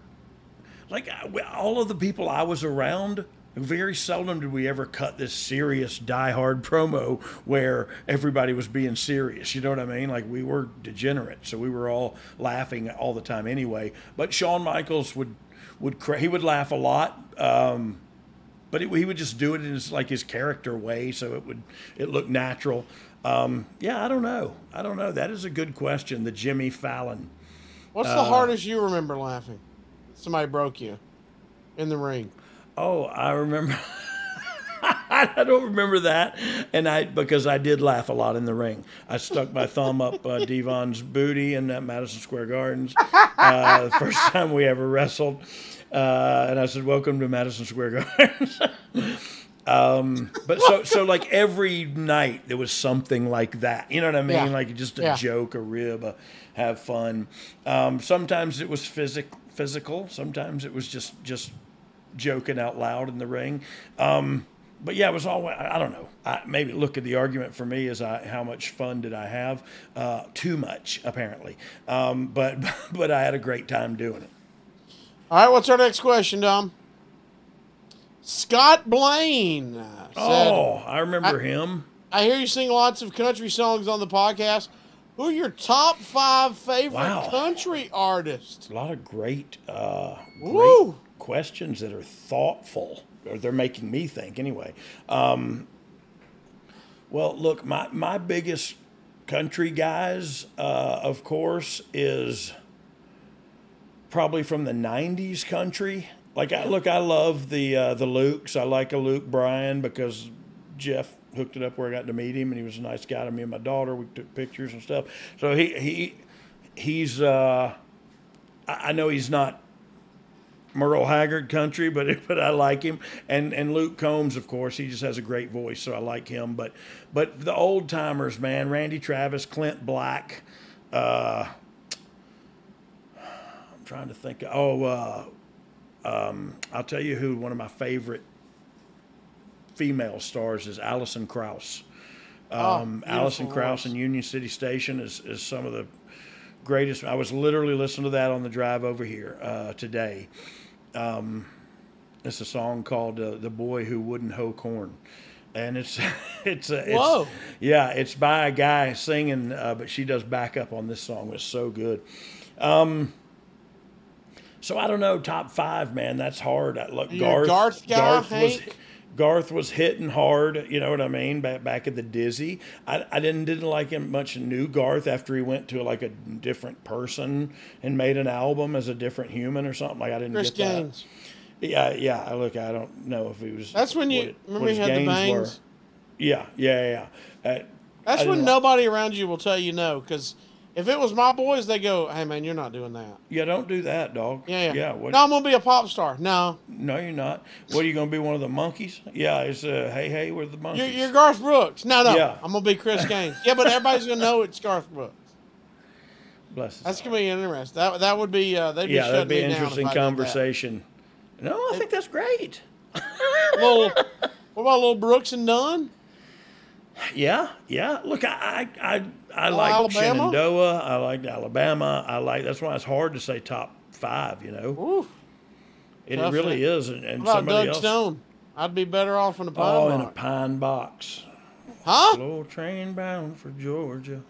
like all of the people I was around, very seldom did we ever cut this serious die-hard promo where everybody was being serious. You know what I mean? Like we were degenerate, so we were all laughing all the time anyway. But Shawn Michaels would would cra- he would laugh a lot. Um, but it, he would just do it in his like his character way, so it would it looked natural. Um, yeah, I don't know. I don't know. That is a good question. The Jimmy Fallon. What's uh, the hardest you remember laughing? Somebody broke you in the ring. Oh, I remember. I don't remember that, and I because I did laugh a lot in the ring. I stuck my thumb up uh, Devon's booty in that Madison Square Gardens uh, the first time we ever wrestled, uh, and I said, "Welcome to Madison Square Gardens." um, but so so like every night there was something like that. You know what I mean? Yeah. Like just a Yeah. joke, a rib, a have fun. Um, sometimes it was physic physical. Sometimes it was just just joking out loud in the ring. Um, but yeah, it was all. I don't know. I, maybe look at the argument for me is I, how much fun did I have? Uh, too much, apparently. Um, but but I had a great time doing it. All right, what's our next question, Dom? Scott Blaine uh, said, Oh, I remember I- him. I hear you sing lots of country songs on the podcast. Who are your top five favorite Wow. country artists? A lot of great, uh, great questions that are thoughtful, or they're making me think anyway. Um, well, look, my my biggest country guys, uh, of course, is probably from the '90s country. Like, I, look, I love the uh, the Lukes. I like a Luke Bryan because Jeff hooked it up where I got to meet him, and he was a nice guy to me and my daughter. We took pictures and stuff. So he he he's. Uh, I know he's not Merle Haggard country, but but I like him. And and Luke Combs, of course, he just has a great voice, so I like him. But but the old timers, man, Randy Travis, Clint Black. Uh, I'm trying to think. Oh, uh, um, I'll tell you who one of my favorite female stars is Alison Krauss. Um, Oh, beautiful Krauss in Union City Station is, is some of the greatest. I was literally listening to that on the drive over here uh, today. Um, it's a song called uh, "The Boy Who Wouldn't Hoe Corn," and it's it's a it's, Whoa. yeah, it's by a guy singing, uh, but she does backup on this song. It's so good. Um, so I don't know top five, man. That's hard. I, look, Garth. Garth guy, Garth was? Garth was hitting hard. You know what I mean? Back back at the Dizzy, I, I didn't didn't like him much. New Garth after he went to like a different person and made an album as a different human or something. Like I didn't Chris get that. Gaines. Yeah, yeah. I Look, I don't know if he was. That's when you it- remember you had the gains were. bangs. Yeah, yeah, yeah. yeah. Uh, That's when nobody around you will tell you no. Because if it was my boys, they go, "Hey man, you're not doing that." Yeah, don't do that, dog. Yeah, yeah. Yeah. What, no, I'm gonna be a pop star. No, no, you're not. What are you going to be? One of the Monkees? Yeah, it's uh, hey, hey, we're the Monkees. you're, you're Garth Brooks. No, no, Yeah. I'm gonna be Chris Gaines. yeah, but everybody's gonna know it's Garth Brooks. Bless That's heart. gonna be interesting. That that would be uh, they'd be Yeah, that'd be an interesting I did that. conversation. No, I think that's great. Little, what about little Brooks and Dunn? Yeah, yeah. Look, I, I, I, I like Alabama? Shenandoah. I like Alabama. I like. That's why it's hard to say top five. You know, Ooh, it tough really is. And, and what about somebody Doug else. Stone? I'd be better off in a pine Oh, in a box. pine box. Huh? Slow train bound for Georgia.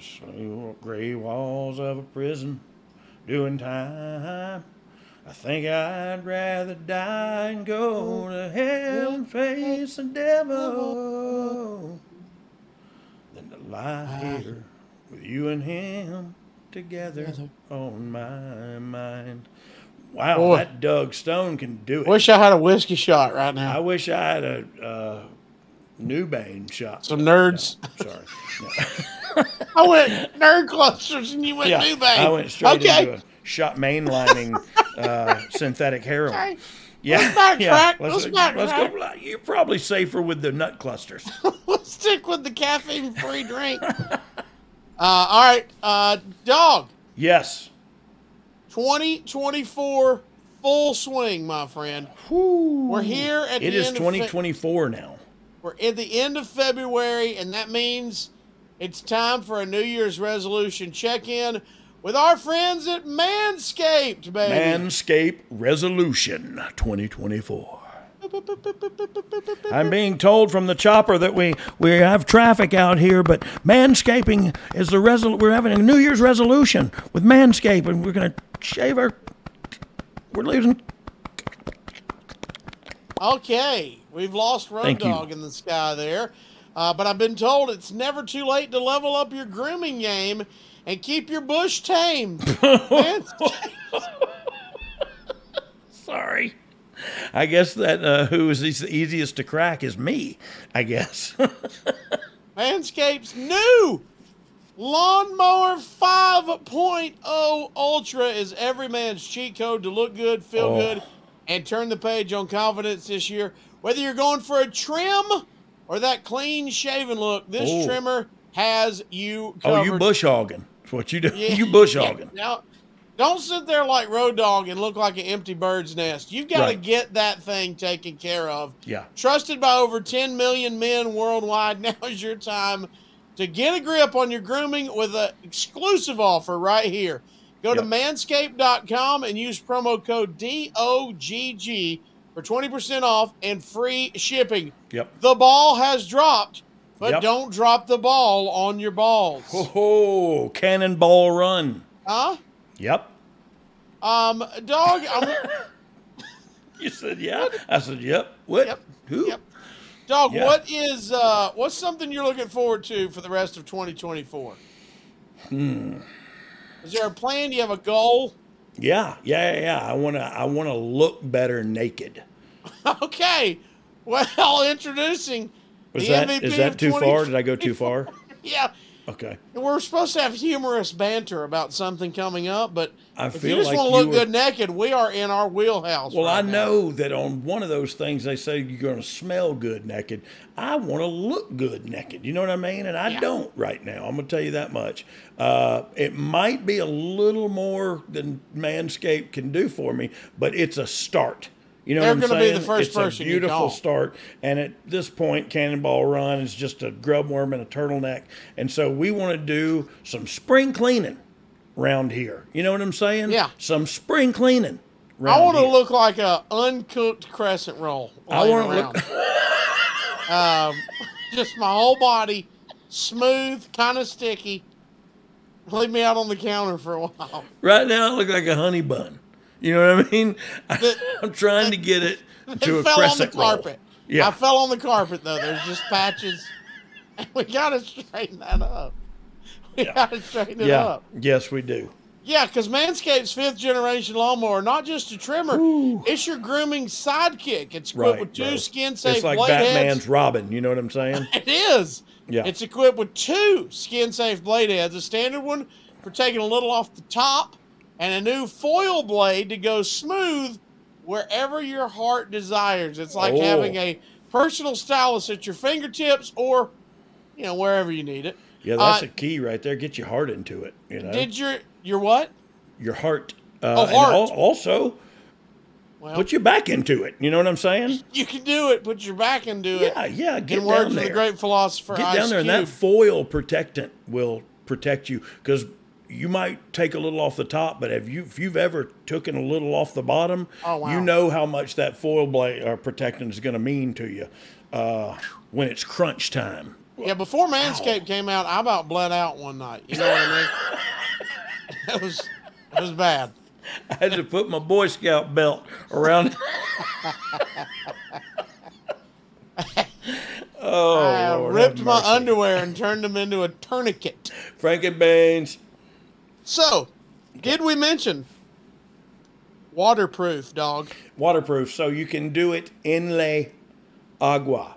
So gray walls of a prison, doing time. I think I'd rather die and go to hell and face the devil to lie here with you and him together on my mind. Wow, Boy. that Doug Stone can do it. Wish I had a whiskey shot right now. I wish I had a uh, Nubain shot. Some nerds. Sorry. I went nerd clusters and you went Yeah, new bang. I went straight okay. into a shot mainlining uh, synthetic heroin. Okay. Yeah, Let's backtrack. yeah. Let's Let's, backtrack. go. You're probably safer with the nut clusters. Let's stick with the caffeine free drink. uh, all right, uh, dog. yes. 2024 full swing, my friend. We're here at It the is end of Fe- 2024 now. We're at the end of February, and that means it's time for a New Year's resolution check in with our friends at Manscaped, baby. Manscape Resolution 2024. I'm being told from the chopper that we, we have traffic out here, but manscaping is the resol. We're having a New Year's resolution with Manscape, and we're going to shave our. We're losing. Okay, we've lost Road Thank you. Dogg in the sky there, uh, but I've been told it's never too late to level up your grooming game and keep your bush tame. Sorry. I guess that uh, who is the easiest to crack is me. I guess. Manscaped's new Lawnmower 5.0 Ultra is every man's cheat code to look good, feel Oh. good, and turn the page on confidence this year. Whether you're going for a trim or that clean shaven look, this Oh. trimmer has you covered. oh, you bush hogging. That's what you do. Yeah. You bush Yeah. hogging. Now, don't sit there like Road Dogg and look like an empty bird's nest. You've got to get that thing taken care of. Yeah. Trusted by over 10 million men worldwide, now is your time to get a grip on your grooming with an exclusive offer right here. Go to manscaped.com and use promo code DOGG for 20% off and free shipping. Yep. The ball has dropped but Yep. don't drop the ball on your balls. Oh, cannonball run. Huh? Yep. Um, dog, I'm, You said yeah. I said yep. What? Yep. Who? Yep. dog, Yeah. what is uh what's something you're looking forward to for the rest of 2024? Hmm. Is there a plan? Do you have a goal? Yeah, yeah, yeah, yeah. I wanna, I wanna look better naked. Okay. Well, introducing Was the that MVP is that too 20 far? Did I go too far? Yeah. Okay. We're supposed to have humorous banter about something coming up, but I if you just like want to look were- good naked, we are in our wheelhouse. Well, right I now. know that on one of those things they say you're going to smell good naked. I want to look good naked. You know what I mean? And I Yeah. don't right now. I'm going to tell you that much. Uh, it might be a little more than Manscaped can do for me, but it's a start. You know They're what I'm gonna be saying? the first it's person a beautiful start. And at this point, Cannonball Run is just a grub worm and a turtleneck. And so we want to do some spring cleaning around here. You know what I'm saying? Yeah. Some spring cleaning. I want to look like a uncooked crescent roll. I wanna look- um, just my whole body, smooth, kind of sticky. Leave me out on the counter for a while. Right now, I look like a honey bun. You know what I mean? The- I'm trying to get it to It a fell on the crescent roll. carpet. Yeah. I fell on the carpet though. There's just patches. we gotta straighten that up. We gotta straighten it yeah. up. Yes, we do. Yeah, because Manscaped's fifth generation lawnmower, not just a trimmer, it's your grooming sidekick. It's equipped Right. with two bro. skin safe It's like blade Batman's heads. Robin. You know what I'm saying? It is. Yeah. It's equipped with two skin safe blade heads, a standard one for taking a little off the top, and a new foil blade to go smooth wherever your heart desires. It's like Oh. having a personal stylus at your fingertips or, you know, wherever you need it. Yeah, that's Uh, a key right there. Get your heart into it. You know, Did your your what? your heart. Uh, Oh, heart. al- also, Well, put your back into it. You know what I'm saying? you can do it. Put your back into it. Yeah, yeah. Get in words down of there. the great philosopher Get Ice down there, and that foil protectant will protect you because you might take a little off the top, but if you if you've ever taken a little off the bottom, Oh, wow. you know how much that foil blade or protectant is going to mean to you uh, when it's crunch time. Yeah, before Manscaped came out, I about bled out one night. You know what I mean? it was it was bad. I had to put my Boy Scout belt around. oh, I Lord, ripped my underwear and turned them into a tourniquet. Frankenbeans. So, did we mention waterproof, dog? waterproof, so you can do it inlay agua.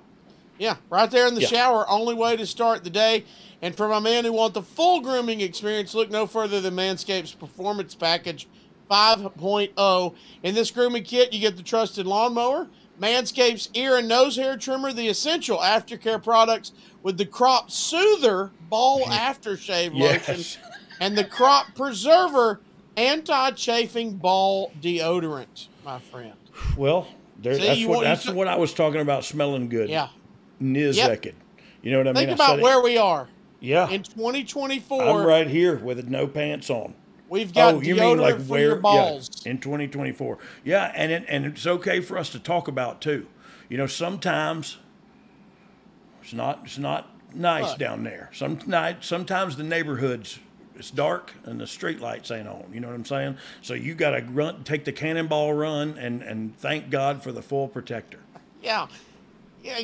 Yeah, right there in the Yeah. shower. Only way to start the day. And for my man who want the full grooming experience, look no further than Manscaped's Performance Package 5.0. In this grooming kit, you get the trusted lawnmower, Manscaped's ear and nose hair trimmer, the essential aftercare products with the Crop Soother Ball Aftershave Yes. Lotion, and the Crop Preserver Anti-Chafing Ball Deodorant, my friend. Well, there, See, that's what want- that's took- what I was talking about. Smelling good. Yeah. Nizekid. You know what I Think mean? I about said it- where we are. Yeah. In 2024, I'm right here with no pants on. we've got oh, you deodorant mean like where? balls. Yeah, in 2024. Yeah, and it, and it's okay for us to talk about too. You know, sometimes it's not it's not nice down there. Some night sometimes the neighborhoods it's dark and the street lights ain't on. You know what I'm saying? So you got to run, take the cannonball run, and and thank God for the full protector. Yeah. Yeah.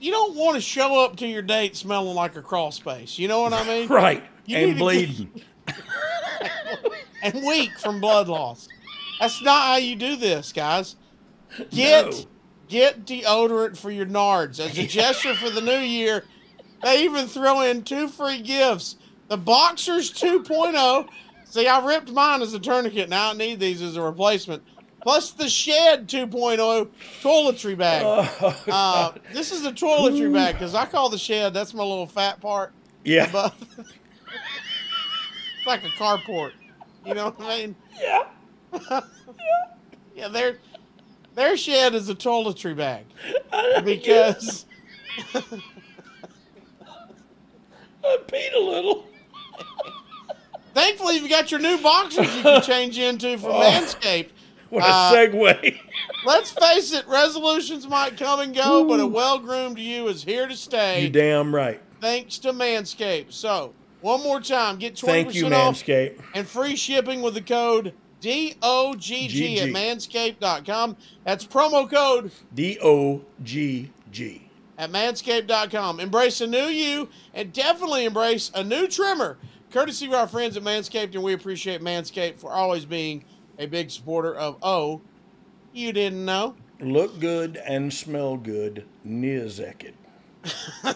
You don't want to show up to your date smelling like a crawl space. You know what I mean? Right, You and to get- bleeding. And weak from blood loss. That's not how you do this, guys. Get No. get deodorant for your nards. As a gesture for the new year, they even throw in two free gifts. The Boxers 2.0. See, I ripped mine as a tourniquet. Now I need these as a replacement. Plus the Shed 2.0 toiletry bag. Oh, Uh, this is a toiletry bag because I call the Shed. That's my little fat part. yeah, above. it's like a carport. You know what I mean? yeah. Yeah, their their shed is a toiletry bag because I peed a little. Thankfully you've got your new boxers you can change into from Oh. Manscaped. What a Uh, segue. Let's face it, resolutions might come and go, but a well groomed you is here to stay. you damn right. thanks to Manscaped. So, one more time, get 20% Thank you, off Manscaped. and free shipping with the code DOGG at manscaped.com. That's promo code D O G G. at manscaped.com. Embrace a new you and definitely embrace a new trimmer, courtesy of our friends at Manscaped. And we appreciate Manscaped for always being a big supporter of Oh, you didn't know. Look good and smell good, Nizekid.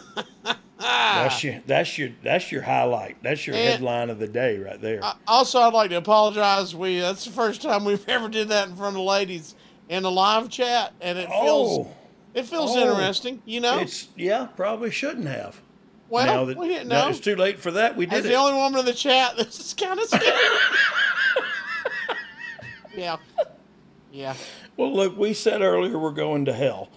that's your that's your that's your highlight. That's your And- headline of the day right there. Uh, also, I'd like to apologize. We that's the first time we've ever did that in front of ladies in a live chat, and it feels oh, it feels Oh. interesting. You know, it's yeah, probably shouldn't have. Well, now that we didn't now know. it's too late for that, we did. As did the only woman in the chat, this is kind of scary. yeah, yeah. Well, look, we said earlier we're going to hell,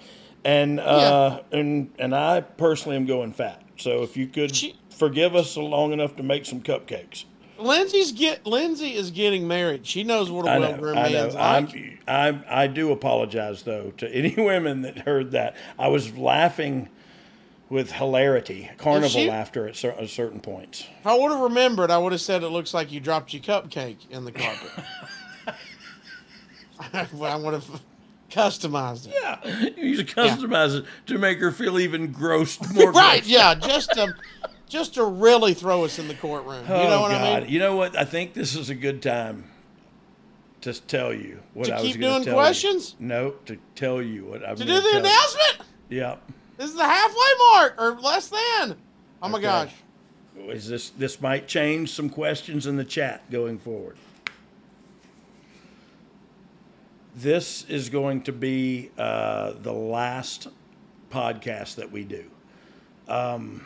and uh, and and I personally am going fat. So if you could She- forgive us long enough to make some cupcakes. Lindsay's get Lindsay is getting married. She knows what a well groomed I man's like. I'm, I, I do apologize though to any women that heard that. I was laughing with hilarity, carnival she- laughter at, cer- at certain points. If I would have remembered, I would have said it looks like you dropped your cupcake in the carpet. I would have customized it. Yeah, you should customize it to make her feel even gross more. right? gross. Yeah, just to just to really throw us in the courtroom. You Oh know what God! I mean? You know what? I think this is a good time to tell you what To I was gonna doing tell questions? You. No, to tell you what I'm To gonna do the you. announcement. Yeah. This is the halfway mark or less than. Oh my Okay. gosh. Is this this might change some questions in the chat going forward? This is going to be uh, the last podcast that we do. Um,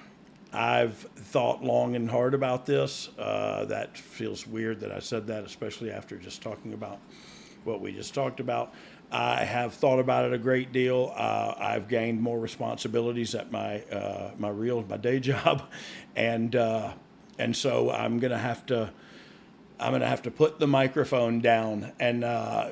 I've thought long and hard about this. Uh, that feels weird that I said that, especially after just talking about what we just talked about. I have thought about it a great deal. Uh, I've gained more responsibilities at my uh, my real my day job, and uh, and so I'm gonna have to I'm gonna have to put the microphone down. And uh,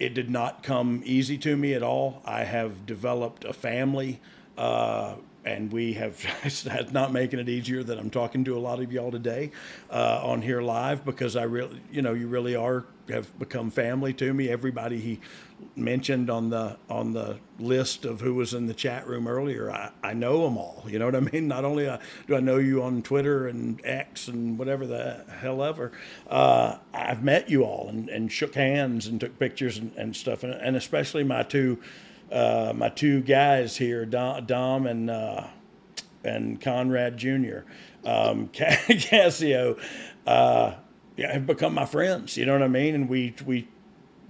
it did not come easy to me at all. I have developed a family. Uh, and we have it's not making it easier that I'm talking to a lot of y'all today uh, on here live because I really, you know, you really are have become family to me. Everybody he mentioned on the on the list of who was in the chat room earlier, I, I know them all. You know what I mean? Not only uh, do I know you on Twitter and X and whatever the hell ever, uh, I've met you all and, and shook hands and took pictures and, and stuff, and, and especially my two uh, my two guys here, Dom, Dom and uh, and Conrad Jr. Um, Casio, uh, yeah, have become my friends. You know what I mean? And we we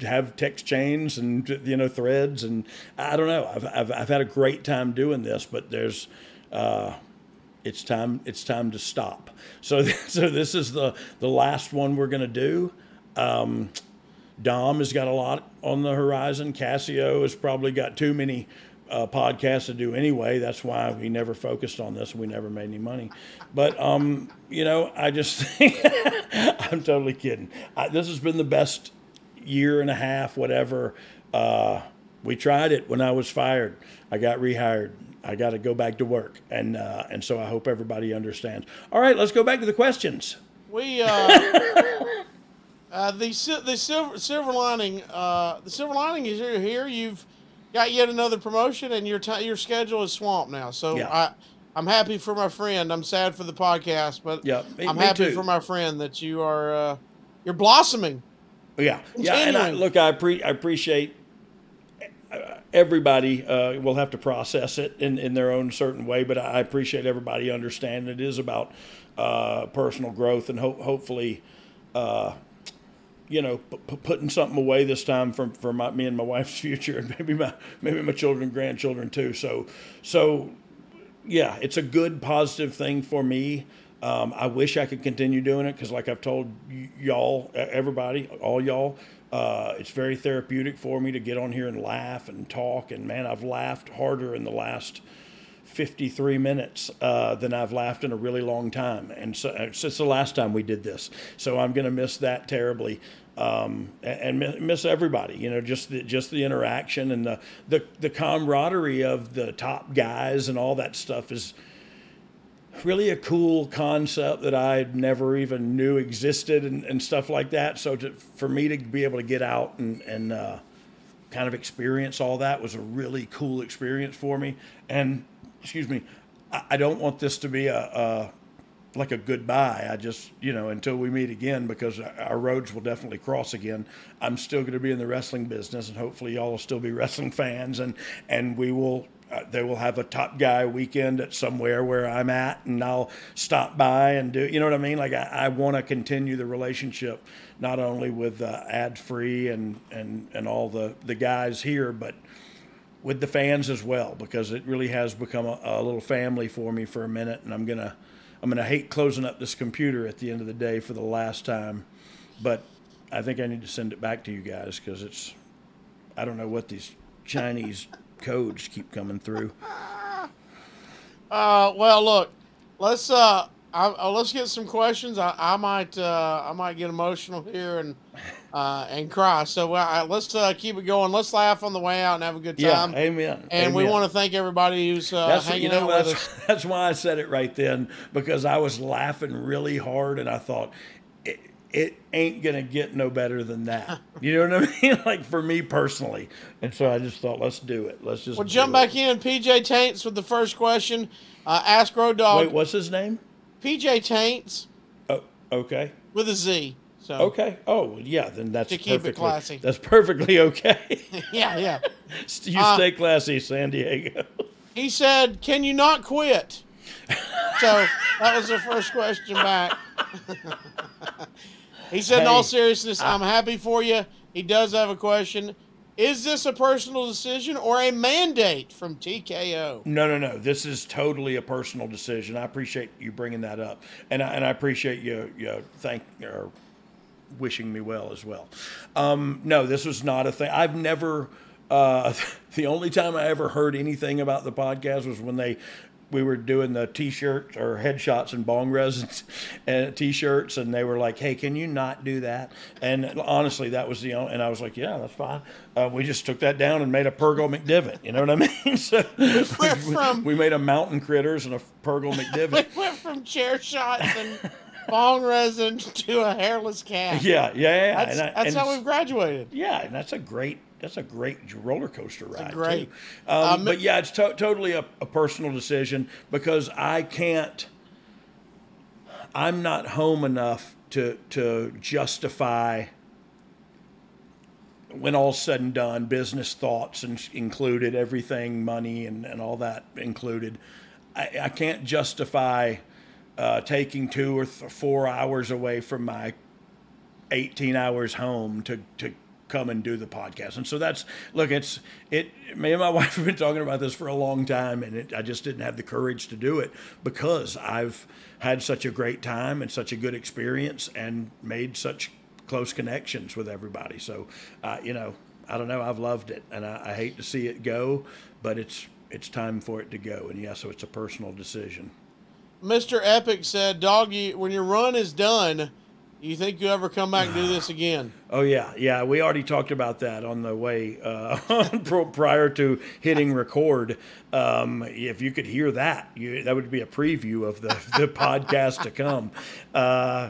have text chains and you know threads, and I don't know. I've I've, I've had a great time doing this, but there's. Uh, it's time. It's time to stop. So, so this is the the last one we're to do. Um, Dom has got a lot on the horizon. Casio has probably got too many uh, podcasts to do anyway. That's why we never focused on this we never made any money. But, um, you know, I just I'm totally kidding. I, this has been the best year and a half, whatever. Uh, we tried it when I was fired. I got rehired. I got to go back to work. And, uh, and so I hope everybody understands. All right, let's go back to the questions. We uh, uh, the the silver silver lining uh, the silver lining is you're here. You've got yet another promotion, and your ti your schedule is swamped now. So Yeah. I I'm happy for my friend. I'm sad for the podcast, but Yeah, me- I'm me happy too. for my friend that you are uh, you're blossoming. Yeah, yeah, and I, look, I, pre- I appreciate uh, everybody uh, will have to process it in, in their own certain way, but I appreciate everybody understanding it is about uh, personal growth and ho- hopefully, uh, you know, p- p- putting something away this time for, for my, me and my wife's future and maybe my maybe my children and grandchildren too. So so yeah, it's a good positive thing for me. Um, I wish I could continue doing it because, like I've told y- y'all, everybody, all y'all, uh, it's very therapeutic for me to get on here and laugh and talk. And man, I've laughed harder in the last 53 minutes uh, than I've laughed in a really long time. And so uh, since the last time we did this, so I'm going to miss that terribly. um, and, and miss everybody. You know, just the, just the interaction and the, the the camaraderie of the top guys and all that stuff is really a cool concept that I never even knew existed and, and stuff like that. So to, for me to be able to get out and, and uh, kind of experience all that was a really cool experience for me. And excuse me, I, I don't want this to be a, a like a goodbye. I just, you know, until we meet again, because our roads will definitely cross again. I'm still going to be in the wrestling business, and hopefully, y'all will still be wrestling fans, and and we will. Uh, they will have a top guy weekend at somewhere where I'm at, and I'll stop by and do. You know what I mean? Like I, I want to continue the relationship, not only with uh, ad free and and and all the the guys here, but with the fans as well, because it really has become a, a little family for me for a minute, and I'm gonna I'm to hate closing up this computer at the end of the day for the last time, but I think I need to send it back to you guys because it's, I don't know what these Chinese codes keep coming through. Uh, well, look, let's uh, I, uh, let's get some questions. I, I might uh, I might get emotional here and uh, and cry. So uh, let's uh, keep it going. Let's laugh on the way out and have a good time. Yeah, amen. And amen. we want to thank everybody who's uh, that's, hanging you know, out with us. That's why I said it right then because I was laughing really hard and I thought it, ain't gonna get no better than that. You know what I mean? like for me personally. And so I just thought, let's do it. Let's just. We'll jump back in. PJ Taints with the first question. Uh, ask Road Dogg. Wait, what's his name? PJ Taints Oh, okay. with a Z. So Okay. Oh, yeah. Then that's To keep it classy. That's perfectly okay. yeah, yeah. you Uh, stay classy, San Diego. He said, "Can you not quit?" so that was the first question back. He said, "In all seriousness, I'm happy for you." He does have a question. Is this a personal decision or a mandate from TKO? No, no, no. This is totally a personal decision. I appreciate you bringing that up, and I, and I appreciate you you thank or wishing me well as well. Um, no, this was not a thing. I've never. Uh, the only time I ever heard anything about the podcast was when they we were doing the t-shirts or headshots and bong resins and t-shirts and they were like hey can you not do that and honestly that was the only and i was like yeah that's fine uh, we just took that down and made a pergo mcdivitt you know what i mean so went from- we made a mountain critters and a pergo McDivitt, We went from chair shots and bong resin to a hairless cat. yeah yeah yeah That's, I- that's how we've graduated. Yeah, and that's a great that's a great roller coaster ride great. too. Um, Um, but yeah, it's to- totally a, a personal decision because I can't. I'm not home enough to to justify when all's said and done, business thoughts and included, everything, money and, and all that included. I, I can't justify uh, taking two or th- four hours away from my 18 hours home to, to come and do the podcast. And so that's, look, it's, it, me and my wife have been talking about this for a long time and it, I just didn't have the courage to do it because I've had such a great time and such a good experience and made such close connections with everybody. So, uh, you know, I don't know. I've loved it and I, I hate to see it go, but it's, it's time for it to go. And yeah, so it's a personal decision. Mr. Epic said, "Dog, you, when your run is done, you think you ever come back and do this again?" Oh yeah, yeah. We already talked about that on the way uh, prior to hitting record. Um, if you could hear that, you, that would be a preview of the the podcast to come. Uh,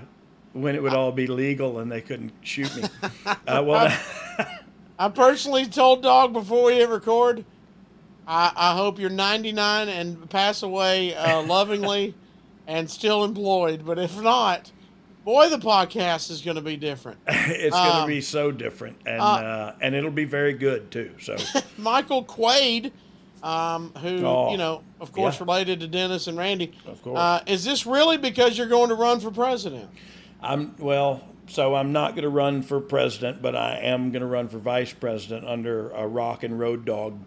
when it would all be legal and they couldn't shoot me. Uh, well, I personally told Dogg before we hit record, I, I hope you're 99 and pass away uh, lovingly and still employed. But if not, boy, the podcast is going to be different. it's going to Um, be so different, and uh, and it'll be very good too. So Michael Quaid, um, who, Oh, you know, of course, yeah. related to Dennis and Randy. Of course. Uh, is this really because you're going to run for president? I'm well. So I'm not going to run for president, but I am going to run for vice president under a Rock and Road Dogg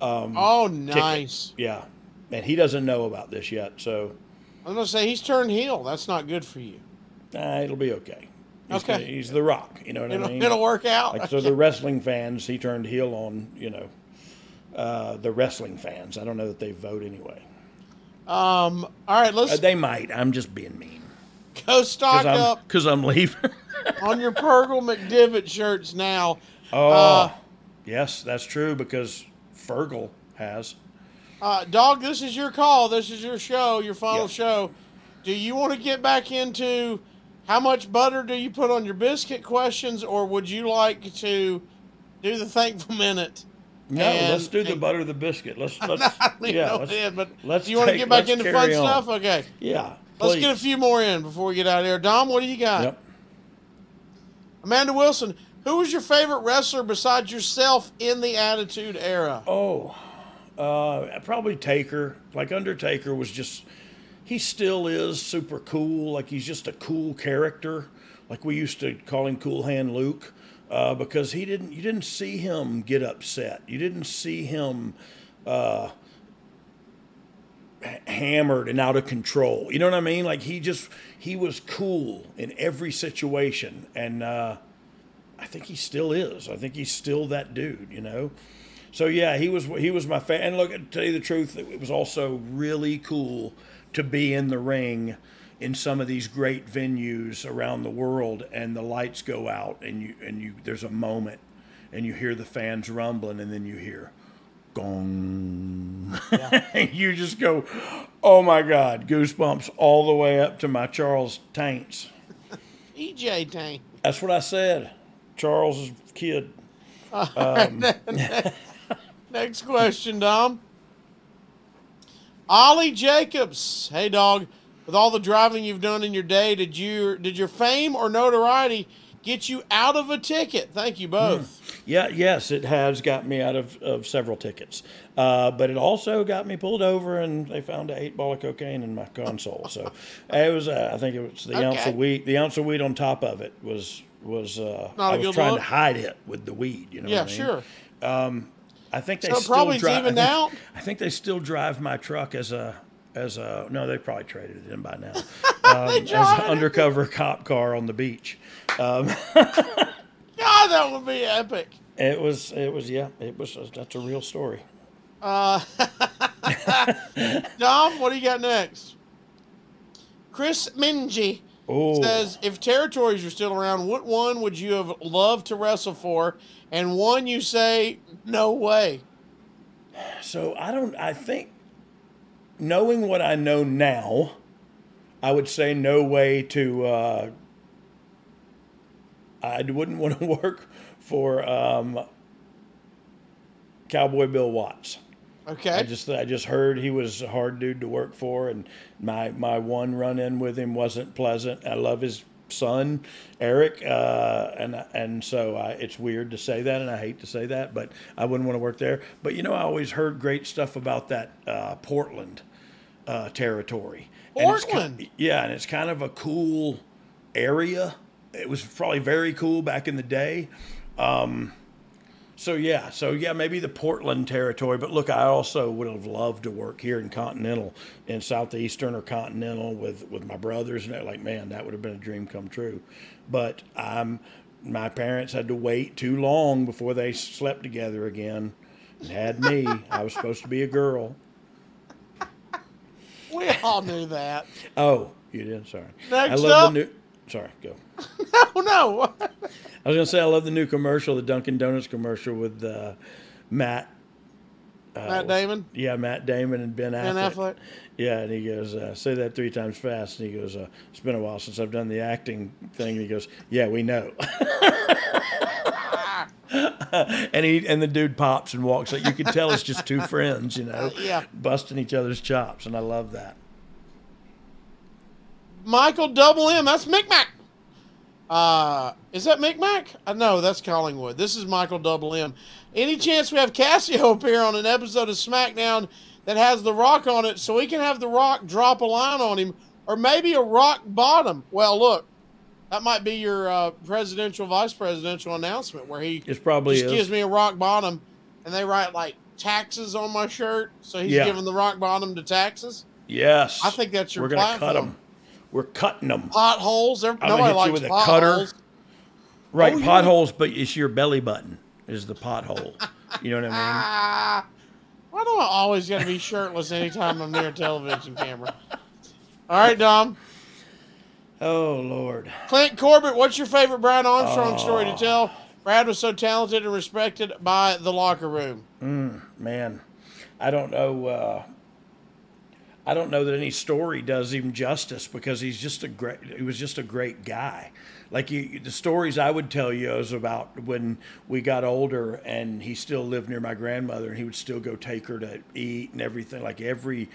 Oh, ticket. nice. Yeah, and he doesn't know about this yet, so I'm going to say he's turned heel. That's not good for you. It'll be okay. He's Okay. gonna- he's the Rock. You know what It'll, I mean? it'll work out. Like so, the wrestling fans, he turned heel on. You know, uh, the wrestling fans. I don't know that they vote anyway. um, all right, let's Uh, they might. I'm just being mean go stock because I'm up. because I'm leaving. on your Purgle McDivitt shirts now. Oh, Uh, yes, that's true because Fergal has. Uh, dog, this is your call. This is your show, your final Yeah. show. Do you want to get back into how much butter do you put on your biscuit questions, or would you like to do the thankful minute? No, And- let's do the butter the biscuit. Let's let's yeah, let's, but let's do you want to get back into fun on. stuff? Okay. yeah. Let's get a few more in before we get out of here. Dom, what do you got? Yep. Amanda Wilson, who was your favorite wrestler besides yourself in the Attitude Era? Oh, uh, probably Taker. Like Undertaker was just, he still is super cool. Like he's just a cool character. Like we used to call him Cool Hand Luke, uh, because he didn't. You didn't see him get upset. You didn't see him. Uh, hammered and out of control. You know what I mean? Like he just he was cool in every situation, and uh, I think he still is. I think he's still that dude. You know. So yeah, he was he was my fan. And look, to tell you the truth, it was also really cool to be in the ring in some of these great venues around the world, and the lights go out, and you and you there's a moment, and you hear the fans rumbling, and then you hear gong. you just go, oh my God, goosebumps all the way up to my Charles taints. EJ Tank. That's what I said. Charles's kid. Next question, Dom. Ollie Jacobs. Hey, dog. With all the driving you've done in your day, did you did your fame or notoriety get you out of a ticket? Thank you both. Yeah, yes, it has got me out of, of several tickets. Uh, but it also got me pulled over and they found an eight ball of cocaine in my console. So it was, uh, I think it was the ounce of weed. The ounce of weed on top of it was was. Uh, Not a I was trying look? to hide it with the weed. You know. Yeah, what I mean? sure. I think they So still drive. evened I think, out? I think they still drive my truck as a as a no. They probably traded it in by now. Um, as an undercover cop car on the beach. God, that would be epic. It was. It was. Yeah. It was. That's a real story. Dom, what do you got next? Chris Minji Oh. says, if territories are still around, what one would you have loved to wrestle for, and one you say no way? So I don't. I think knowing what I know now, I would say no way to. Uh, I wouldn't want to work for um, Cowboy Bill Watts. Okay. I just I just heard he was a hard dude to work for, and my my one run in with him wasn't pleasant. I love his son Eric, uh, and and so I, it's weird to say that, and I hate to say that, but I wouldn't want to work there. But you know, I always heard great stuff about that uh, Portland uh, territory. And Portland? yeah, and it's kind of a cool area. It was probably very cool back in the day. So yeah, so yeah, maybe the Portland territory. But look, I also would have loved to work here in Continental, in Southeastern or Continental with with my brothers, and like, man, that would have been a dream come true. But I'm, my parents had to wait too long before they slept together again, and had me. I was supposed to be a girl. we all knew that. Oh, you did. Sorry. I Next love up. the new. Sorry, go. Oh no. I was gonna say I love the new commercial, the Dunkin' Donuts commercial with uh, Matt Matt Damon. Yeah, Matt Damon and Ben Affleck. Ben Affleck. Yeah, and he goes, uh, say that three times fast. And he goes, uh, it's been a while since I've done the acting thing. And he goes, yeah, we know. and he and the dude pops and walks. Like you can tell it's just two friends, you know, Yeah. busting each other's chops, and I love that. Michael Double M. That's Micmac. Uh, is that Micmac? Uh, no, that's Collingwood. This is Michael Double M. Any chance we have Cassio appear on an episode of SmackDown that has The Rock on it so we can have The Rock drop a line on him or maybe a rock bottom? Well, look, that might be your uh, presidential, vice presidential announcement where he It's probably just is. gives me a rock bottom and they write like taxes on my shirt. So he's Yeah. giving the rock bottom to taxes. Yes, I think that's your We're gonna cut platform. We're cutting them. Potholes. I'm gonna hit you with a cutter. potholes. Right, Oh, potholes, but it's your belly button is the pothole. You know what I mean? Why do I always got to be shirtless anytime I'm near a television camera? All right, Dom. Oh Lord. Clint Corbett, what's your favorite Brad Armstrong story to tell? Brad was so talented and respected by the locker room. man, I don't know. Uh, I don't know that any story does him justice because he's just a great. He was just a great guy. Like you, the stories I would tell you is about when we got older and he still lived near my grandmother and he would still go take her to eat and everything. Like every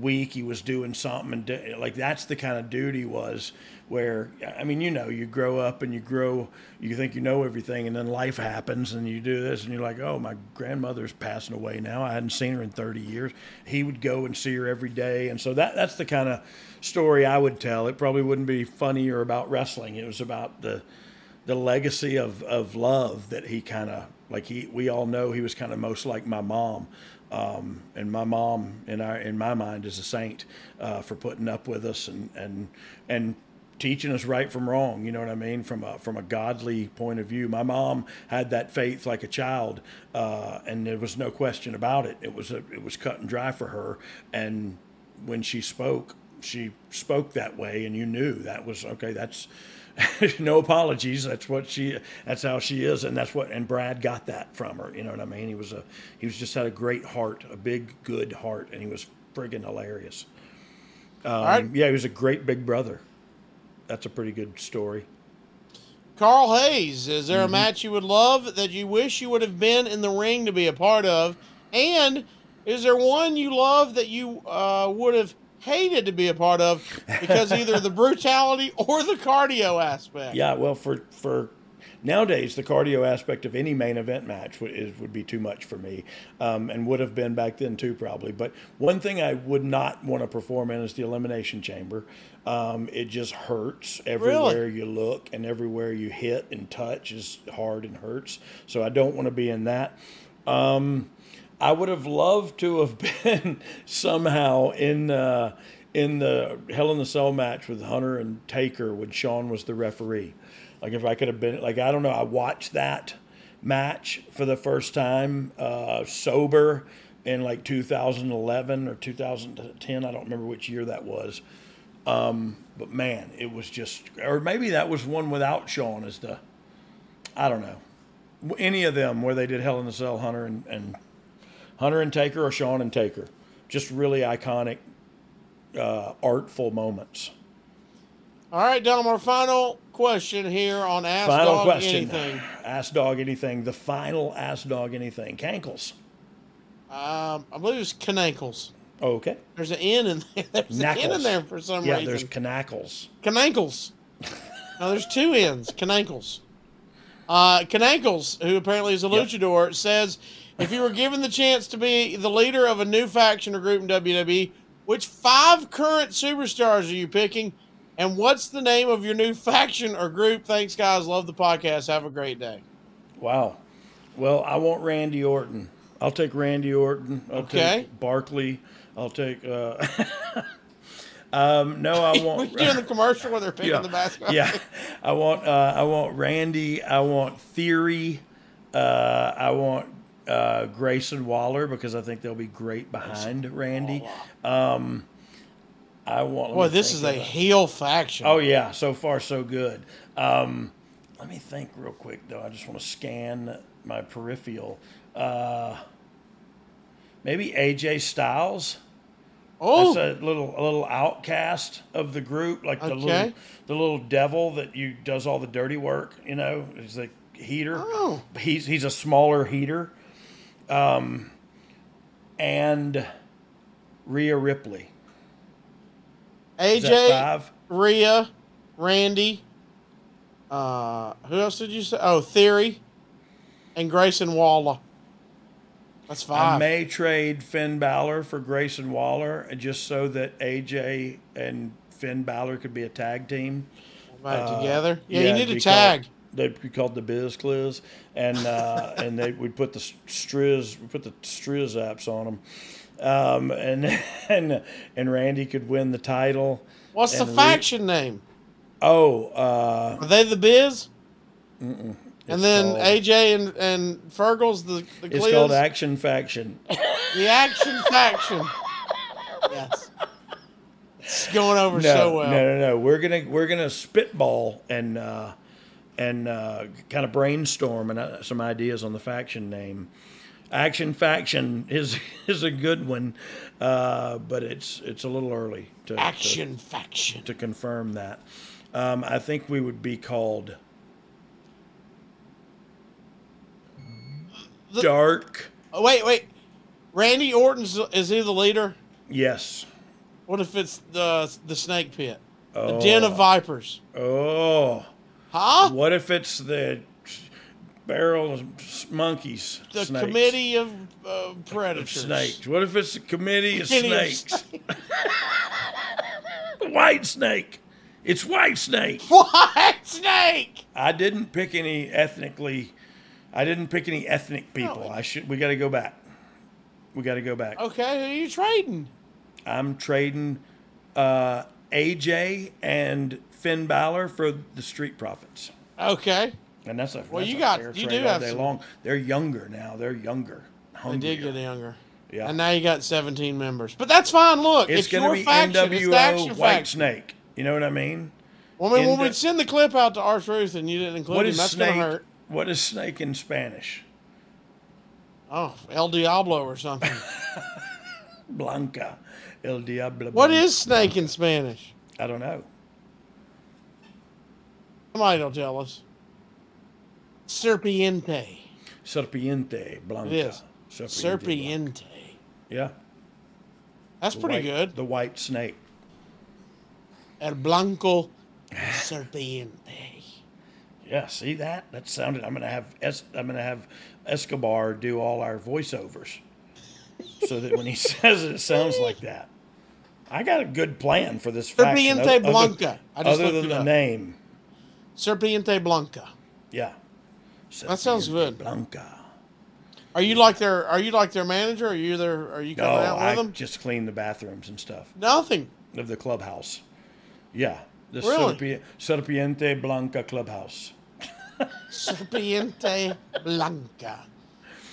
week he was doing something and do, like that's the kind of dude he was where i mean you know you grow up and you grow you think you know everything and then life happens and you do this and you're like oh my grandmother's passing away now. I hadn't seen her in 30 years. He would go and see her every day and so that that's the kind of story i would tell. It probably wouldn't be funny or about wrestling. It was about the the legacy of, of love that he kind of like he we all know he was kind of most like my mom. Um, and my mom in our in my mind is a saint uh, for putting up with us and and and teaching us right from wrong you know what i mean from a from a godly point of view. My mom had that faith like a child uh, and there was no question about it. It was a, it was cut and dry for her and when she spoke she spoke that way and you knew that was okay that's no apologies that's what she that's how she is and that's what and brad got that from her you know what i mean? He was a he was just had a great heart a big good heart and he was friggin' hilarious. Um, right. yeah he was a great big brother that's a pretty good story Carl Hayes, is Mm-hmm. there a match you would love that you wish you would have been in the ring to be a part of? And is there one you love that you uh, would have hated to be a part of because either the brutality or the cardio aspect? yeah well for for nowadays the cardio aspect of any main event match would, is, would be too much for me um, and would have been back then too probably. But one thing i would not want to perform in is the elimination chamber. Um, it just hurts everywhere you look and everywhere you hit and touch is hard and hurts. So i don't want to be in that. Um, I would have loved to have been somehow in uh, in the Hell in the Cell match with Hunter and Taker when Sean was the referee. Like if I could have been like I don't know, I watched that match for the first time uh, sober in like 2011 or 2010. I don't remember which year that was. Um, but man, it was just, or maybe that was one without Sean as the, I don't know, any of them where they did Hell in the Cell, Hunter and, and Hunter and Taker or Sean and Taker. Just really iconic, uh, artful moments. All right, Dom, our final question here on Ask Final Dogg question. Anything. Ask Dogg anything. The final Ask Dogg anything. Cankles. Um, I believe it's Canankles. Okay. There's an N in there. There's an N in there for some Yeah, reason. there's Canackles. Canankles. no, there's two N's. Canankles. Uh, Canankles, who apparently is a Yep. luchador, says if you were given the chance to be the leader of a new faction or group in WWE, which five current superstars are you picking? And what's the name of your new faction or group? Thanks, guys. Love the podcast. Have a great day. Wow. Well, I want Randy Orton. I'll take Randy Orton. I'll Okay. take Barkley. I'll take. Uh, um, no, I We're doing the commercial where they're picking yeah, the basketball. yeah. I want. Uh, I want Randy. I want Theory. Uh, I want uh, Grayson Waller because I think they'll be great behind Randy. Um, I want. me this is a heel faction. Oh yeah, so far so good. Um, let me think real quick though. I just want to scan my peripheral. Uh, maybe AJ Styles. oh, That's a little a little outcast of the group, like the Okay. little the little devil that you does all the dirty work. You know, he's the heater. Oh. He's he's a smaller heater. Um, and Rhea Ripley. AJ, five? Rhea, Randy. Uh, who else did you say? Oh, Theory, and Grayson Waller. That's I may trade Finn Balor for Grayson Waller just so that AJ and Finn Balor could be a tag team. Back Uh, together. Yeah, it'd you need a tag. Called, they'd be called the Biz Cliz, and uh, and they would put the Striz, we put the Striz apps on them, um, and and and Randy could win the title. What's the faction name? Oh, uh, Are they the Biz? And then called- AJ and and Fergal's the the it's called Action Faction. the Action faction. yes. It's going over no, so well. no, no, no. We're gonna we're gonna spitball and uh, and uh, kind of brainstorm and uh, some ideas on the faction name. Action faction is is a good one, uh, but it's it's a little early to to- Action faction. to, confirm that. Um, I think we would be called The- Dark. Oh, wait, wait. Randy Orton's is he the leader? Yes. What if it's the the snake pit? The den of Oh. vipers. Oh. Huh? What if it's the barrel of monkeys? The snakes? committee of uh, of predators. snakes. What if it's a committee of Committee of snakes? White snake. It's white snake. White snake. I didn't pick any ethnically. I didn't pick any ethnic people. No. I should. We got to go back. We got to go back. Okay, who are you trading? I'm trading uh, AJ and Finn Balor for the Street Profits, Okay. And that's a Well, that's you a got- you do all have day some- long. They're younger now. They're younger. They did get younger. Yeah. And now you got 17 members. But that's fine. Look, It's, it's, going to be faction. NWO White faction. Snake. You know what I mean? Well, I mean, when we send the clip out to R Truth and you didn't include him, that's going to hurt. What is snake in Spanish? Oh, El Diablo or something. Blanca. El Diablo. what Blanca. is snake in Spanish? I don't know. Somebody will tell us. Serpiente. Serpiente Blanca. It is. Serpiente. Serpiente. Yeah. That's the pretty white- good. The white snake. El Blanco Serpiente. Yeah, see that? That sounded. I'm gonna have es, I'm gonna have Escobar do all our voiceovers, so that when he says it, it sounds like that. I got a good plan for this faction. Serpiente other- Blanca. I just Other than the up. name, Serpiente Blanca. yeah. That sounds good. Blanca. Are you like their Are you like their manager? Are you their Are you No, coming out with I them? just clean the bathrooms and stuff Nothing. of the clubhouse. Yeah, the Really? Serpi- Serpiente Blanca clubhouse. Serpiente Blanca.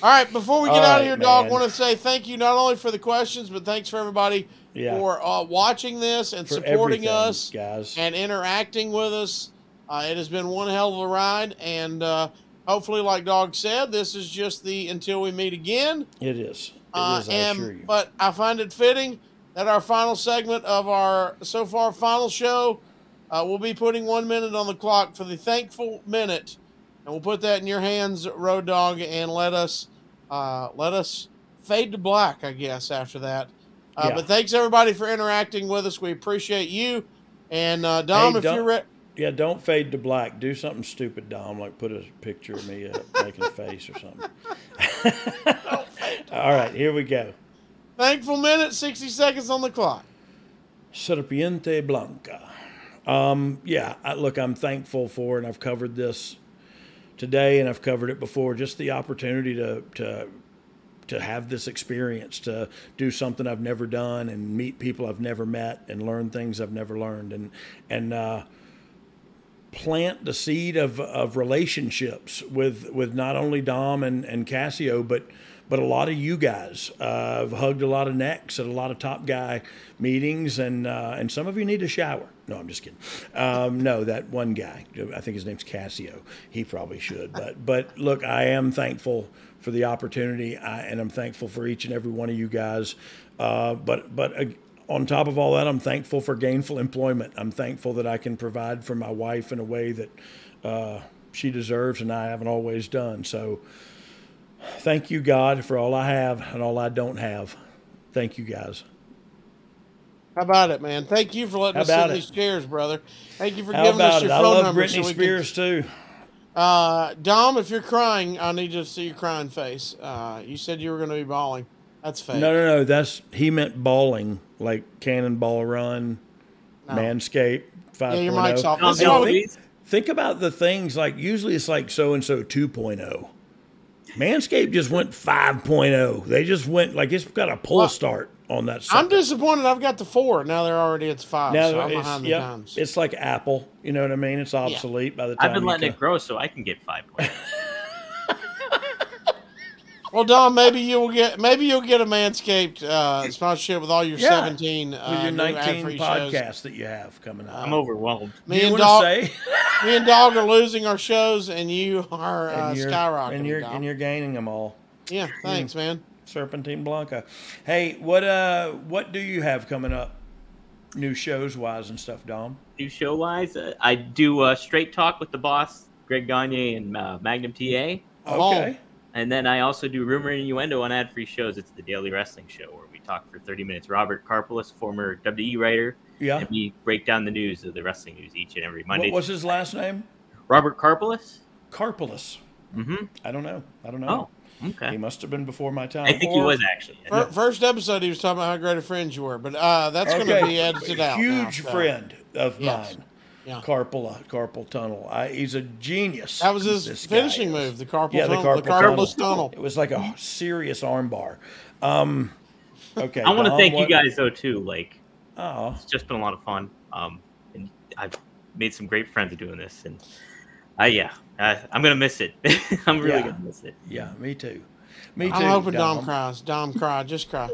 All right, before we get All out right, of here, dog, man. want to say thank you not only for the questions, but thanks for everybody Yeah. for uh, watching this and For supporting everything, us guys. and interacting with us. Uh, it has been one hell of a ride, and uh, hopefully, like Dogg said, this is just the until we meet again. It is. It Uh, is, I and, assure you. But I find it fitting that our final segment of our so far final show, uh, we'll be putting one minute on the clock for the thankful minute, and we'll put that in your hands, Road Dogg, and let us uh, let us fade to black, I guess. After that, uh, Yeah. but thanks everybody for interacting with us. We appreciate you. And uh, Dom, Hey, if Dom- you're ready. Yeah, don't fade to black. Do something stupid, Dom, like put a picture of me up, making a face or something. All right, here we go. Thankful minute, 60 seconds on the clock. Serpiente Blanca. Um, yeah, I, look, I'm thankful for, and I've covered this today, and I've covered it before. Just the opportunity to to to have this experience, to do something I've never done, and meet people I've never met, and learn things I've never learned, and and uh, plant the seed of, of relationships with with not only Dom and, and Cassio, but but a lot of you guys. Uh, I've hugged a lot of necks at a lot of top guy meetings, and uh, and some of you need a shower. No, I'm just kidding. Um, no, that one guy, I think his name's Cassio. He probably should. But but look, I am thankful for the opportunity, I, and I'm thankful for each and every one of you guys. Uh, but but. On top of all that, I'm thankful for gainful employment. I'm thankful that I can provide for my wife in a way that uh, she deserves and I haven't always done. So, thank you, God, for all I have and all I don't have. Thank you, guys. How about it, man? Thank you for letting How us sit in these chairs, brother. Thank you for How giving us your it? I phone love number. Britney so we can- Spears too. Uh, Dom, if you're crying, I need to see your crying face. Uh, you said you were going to be bawling. That's fake. No, no, no. That's he meant bawling, like Cannonball Run, No. Manscaped 5.0. Yeah, your mic's off. I'll This be is all why we- these. Think about the things like usually it's like so and so 2.0. Manscaped just went 5.0. They just went like it's got a pull Well, start on that. I'm disappointed. I've got the four. Now they're already at five. now so I'm it's, behind the yep, times. it's like Apple. You know what I mean? It's obsolete by the time I've been letting co- it grow so I can get five points. Well, Don, maybe you'll get maybe you'll get a Manscaped uh, sponsorship with all your Yeah. seventeen uh, With your new 19 ad-free podcasts that you have coming up. I'm overwhelmed. Me Do you and want Dogg, say? me and Dogg are losing our shows, and you are uh, and you're, skyrocketing. and you're, Dom. and you're gaining them all. yeah, thanks, man. Serpentine Blanca. Hey, what uh, what do you have coming up, new shows wise and stuff, Dom? New show wise, uh, I do uh, Straight Talk with the boss, Greg Gagne and uh, Magnum TA. Oh. Okay. And then I also do Rumor and Innuendo on ad free shows. It's the Daily Wrestling Show where we talk for 30 minutes. Robert Karpelis, former WWE writer, Yeah. and we break down the news of the wrestling news each and every Monday. What was his last name? Robert Karpelis? Carpulus. Mm-hmm. I don't know. I don't know. Oh, okay. He must have been before my time. I think he was actually. Fir- First episode, he was talking about how great of friends you were, but uh, that's going to be edited out. now, Huge so. friend of Yes. mine. Yeah. Carpal carpal tunnel. I, he's a genius. That was his this guy finishing move, the carpal Yeah, the tunnel, carpal, the carpal tunnel. tunnel. It was like a serious armbar. Um, okay. I want to thank what- you guys though too. Like Oh, it's just been a lot of fun. Um, and I've made some great friends doing this, and I yeah, I, I'm gonna miss it. I'm really Yeah. gonna miss it. yeah, me too. Me too. I'm hoping Dom, Dom. cries. Dom cry, just cry.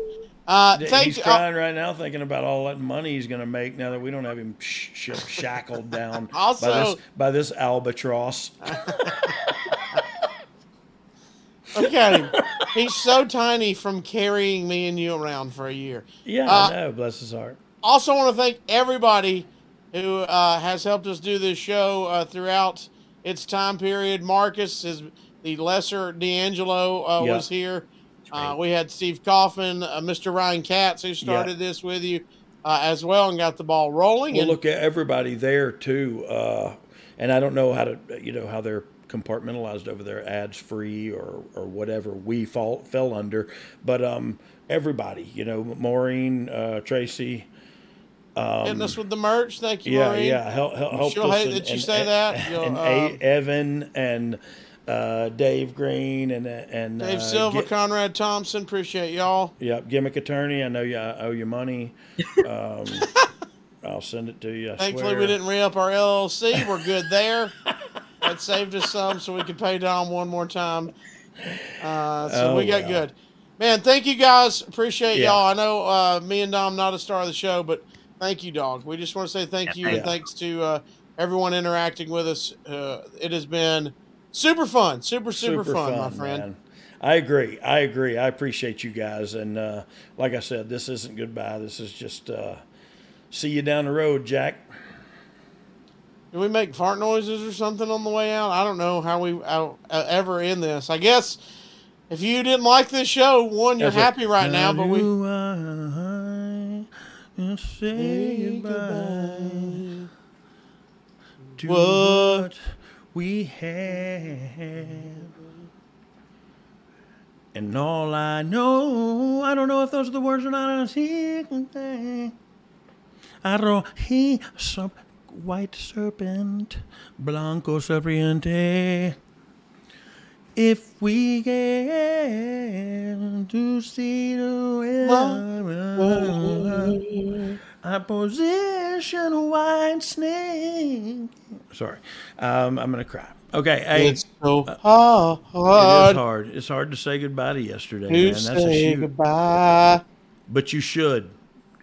Uh, thank He's you. crying right now, thinking about all that money he's going to make now that we don't have him sh- sh- shackled down by this by this albatross. okay, he's so tiny from carrying me and you around for a year. Yeah, Uh, I know. Bless his heart. Also, want to thank everybody who uh, has helped us do this show uh, throughout its time period. Marcus is the lesser D'Angelo uh, Yeah. was here. Uh, we had Steve Coffin, uh, Mr. Ryan Katz, who started this with you uh, as well and got the ball rolling. Well, and look at everybody there too, uh, and I don't know how to, you know, how they're compartmentalized over there, ads free or or whatever we fall fell under, but um, everybody, you know, Maureen, uh, Tracy, hitting us with the merch. Thank you, yeah, Maureen. yeah, help, help, helped She'll us hate and- that you and- say that. And uh, Evan and uh, Dave Green and and Dave uh, Silva, Gi- Conrad Thompson, appreciate y'all. Yep, gimmick attorney. I know you I owe you money. Um, I'll send it to you. I Thankfully, swear. we didn't re up our LLC. We're good there. that saved us some, so we could pay Dom one more time. Uh, so Oh, we got well. good. Man, thank you guys. Appreciate Yeah. y'all. I know uh, me and Dom not a star of the show, but thank you, dog. We just want to say thank Yeah, you and thanks to uh, everyone interacting with us. Uh, it has been super fun, super super, fun, my friend. man. I agree. I agree. I appreciate you guys. And uh, like I said, this isn't goodbye. This is just uh, see you down the road, Jack. Do we make fart noises or something on the way out? I don't know how we uh, uh, ever end this. I guess if you didn't like this show, one, you're That's happy right now, but we. I say goodbye to What? what we have. And all I know, I don't know if those are the words or not. I see I don't he white serpent, blanco serpiente. If we get to see the world, I position white snake. Sorry, um, I'm gonna cry. Okay, hey, It's so it is hard hard. It's hard to say goodbye to yesterday, to man. That's a shoot. goodbye. But you should.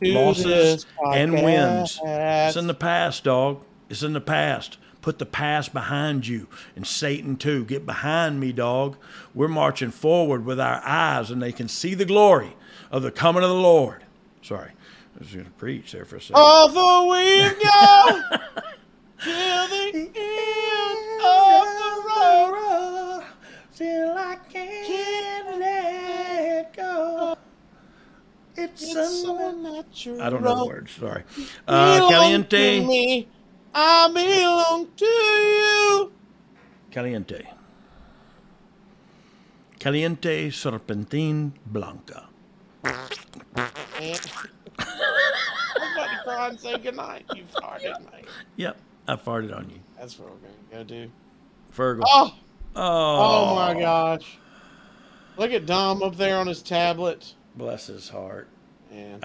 to Losses and wins. It's in the past, dog. It's in the past. Put the past behind you. And Satan, too. Get behind me, dog. We're marching forward with our eyes, and they can see the glory of the coming of the Lord. Sorry. I was going to preach there for a second. Although we go till the end of the road, Till I can't let go. It's, it's so natural. I don't know the words. Sorry. Uh, caliente. I belong to you. Caliente. Caliente Serpentine Blanca. And- I'm about to cry and say goodnight. You farted, mate. Yep, I farted on you. That's what we're gonna go do. Fergal. Oh, Oh, oh my gosh! Look at Dom up there on his tablet. Bless his heart. Man.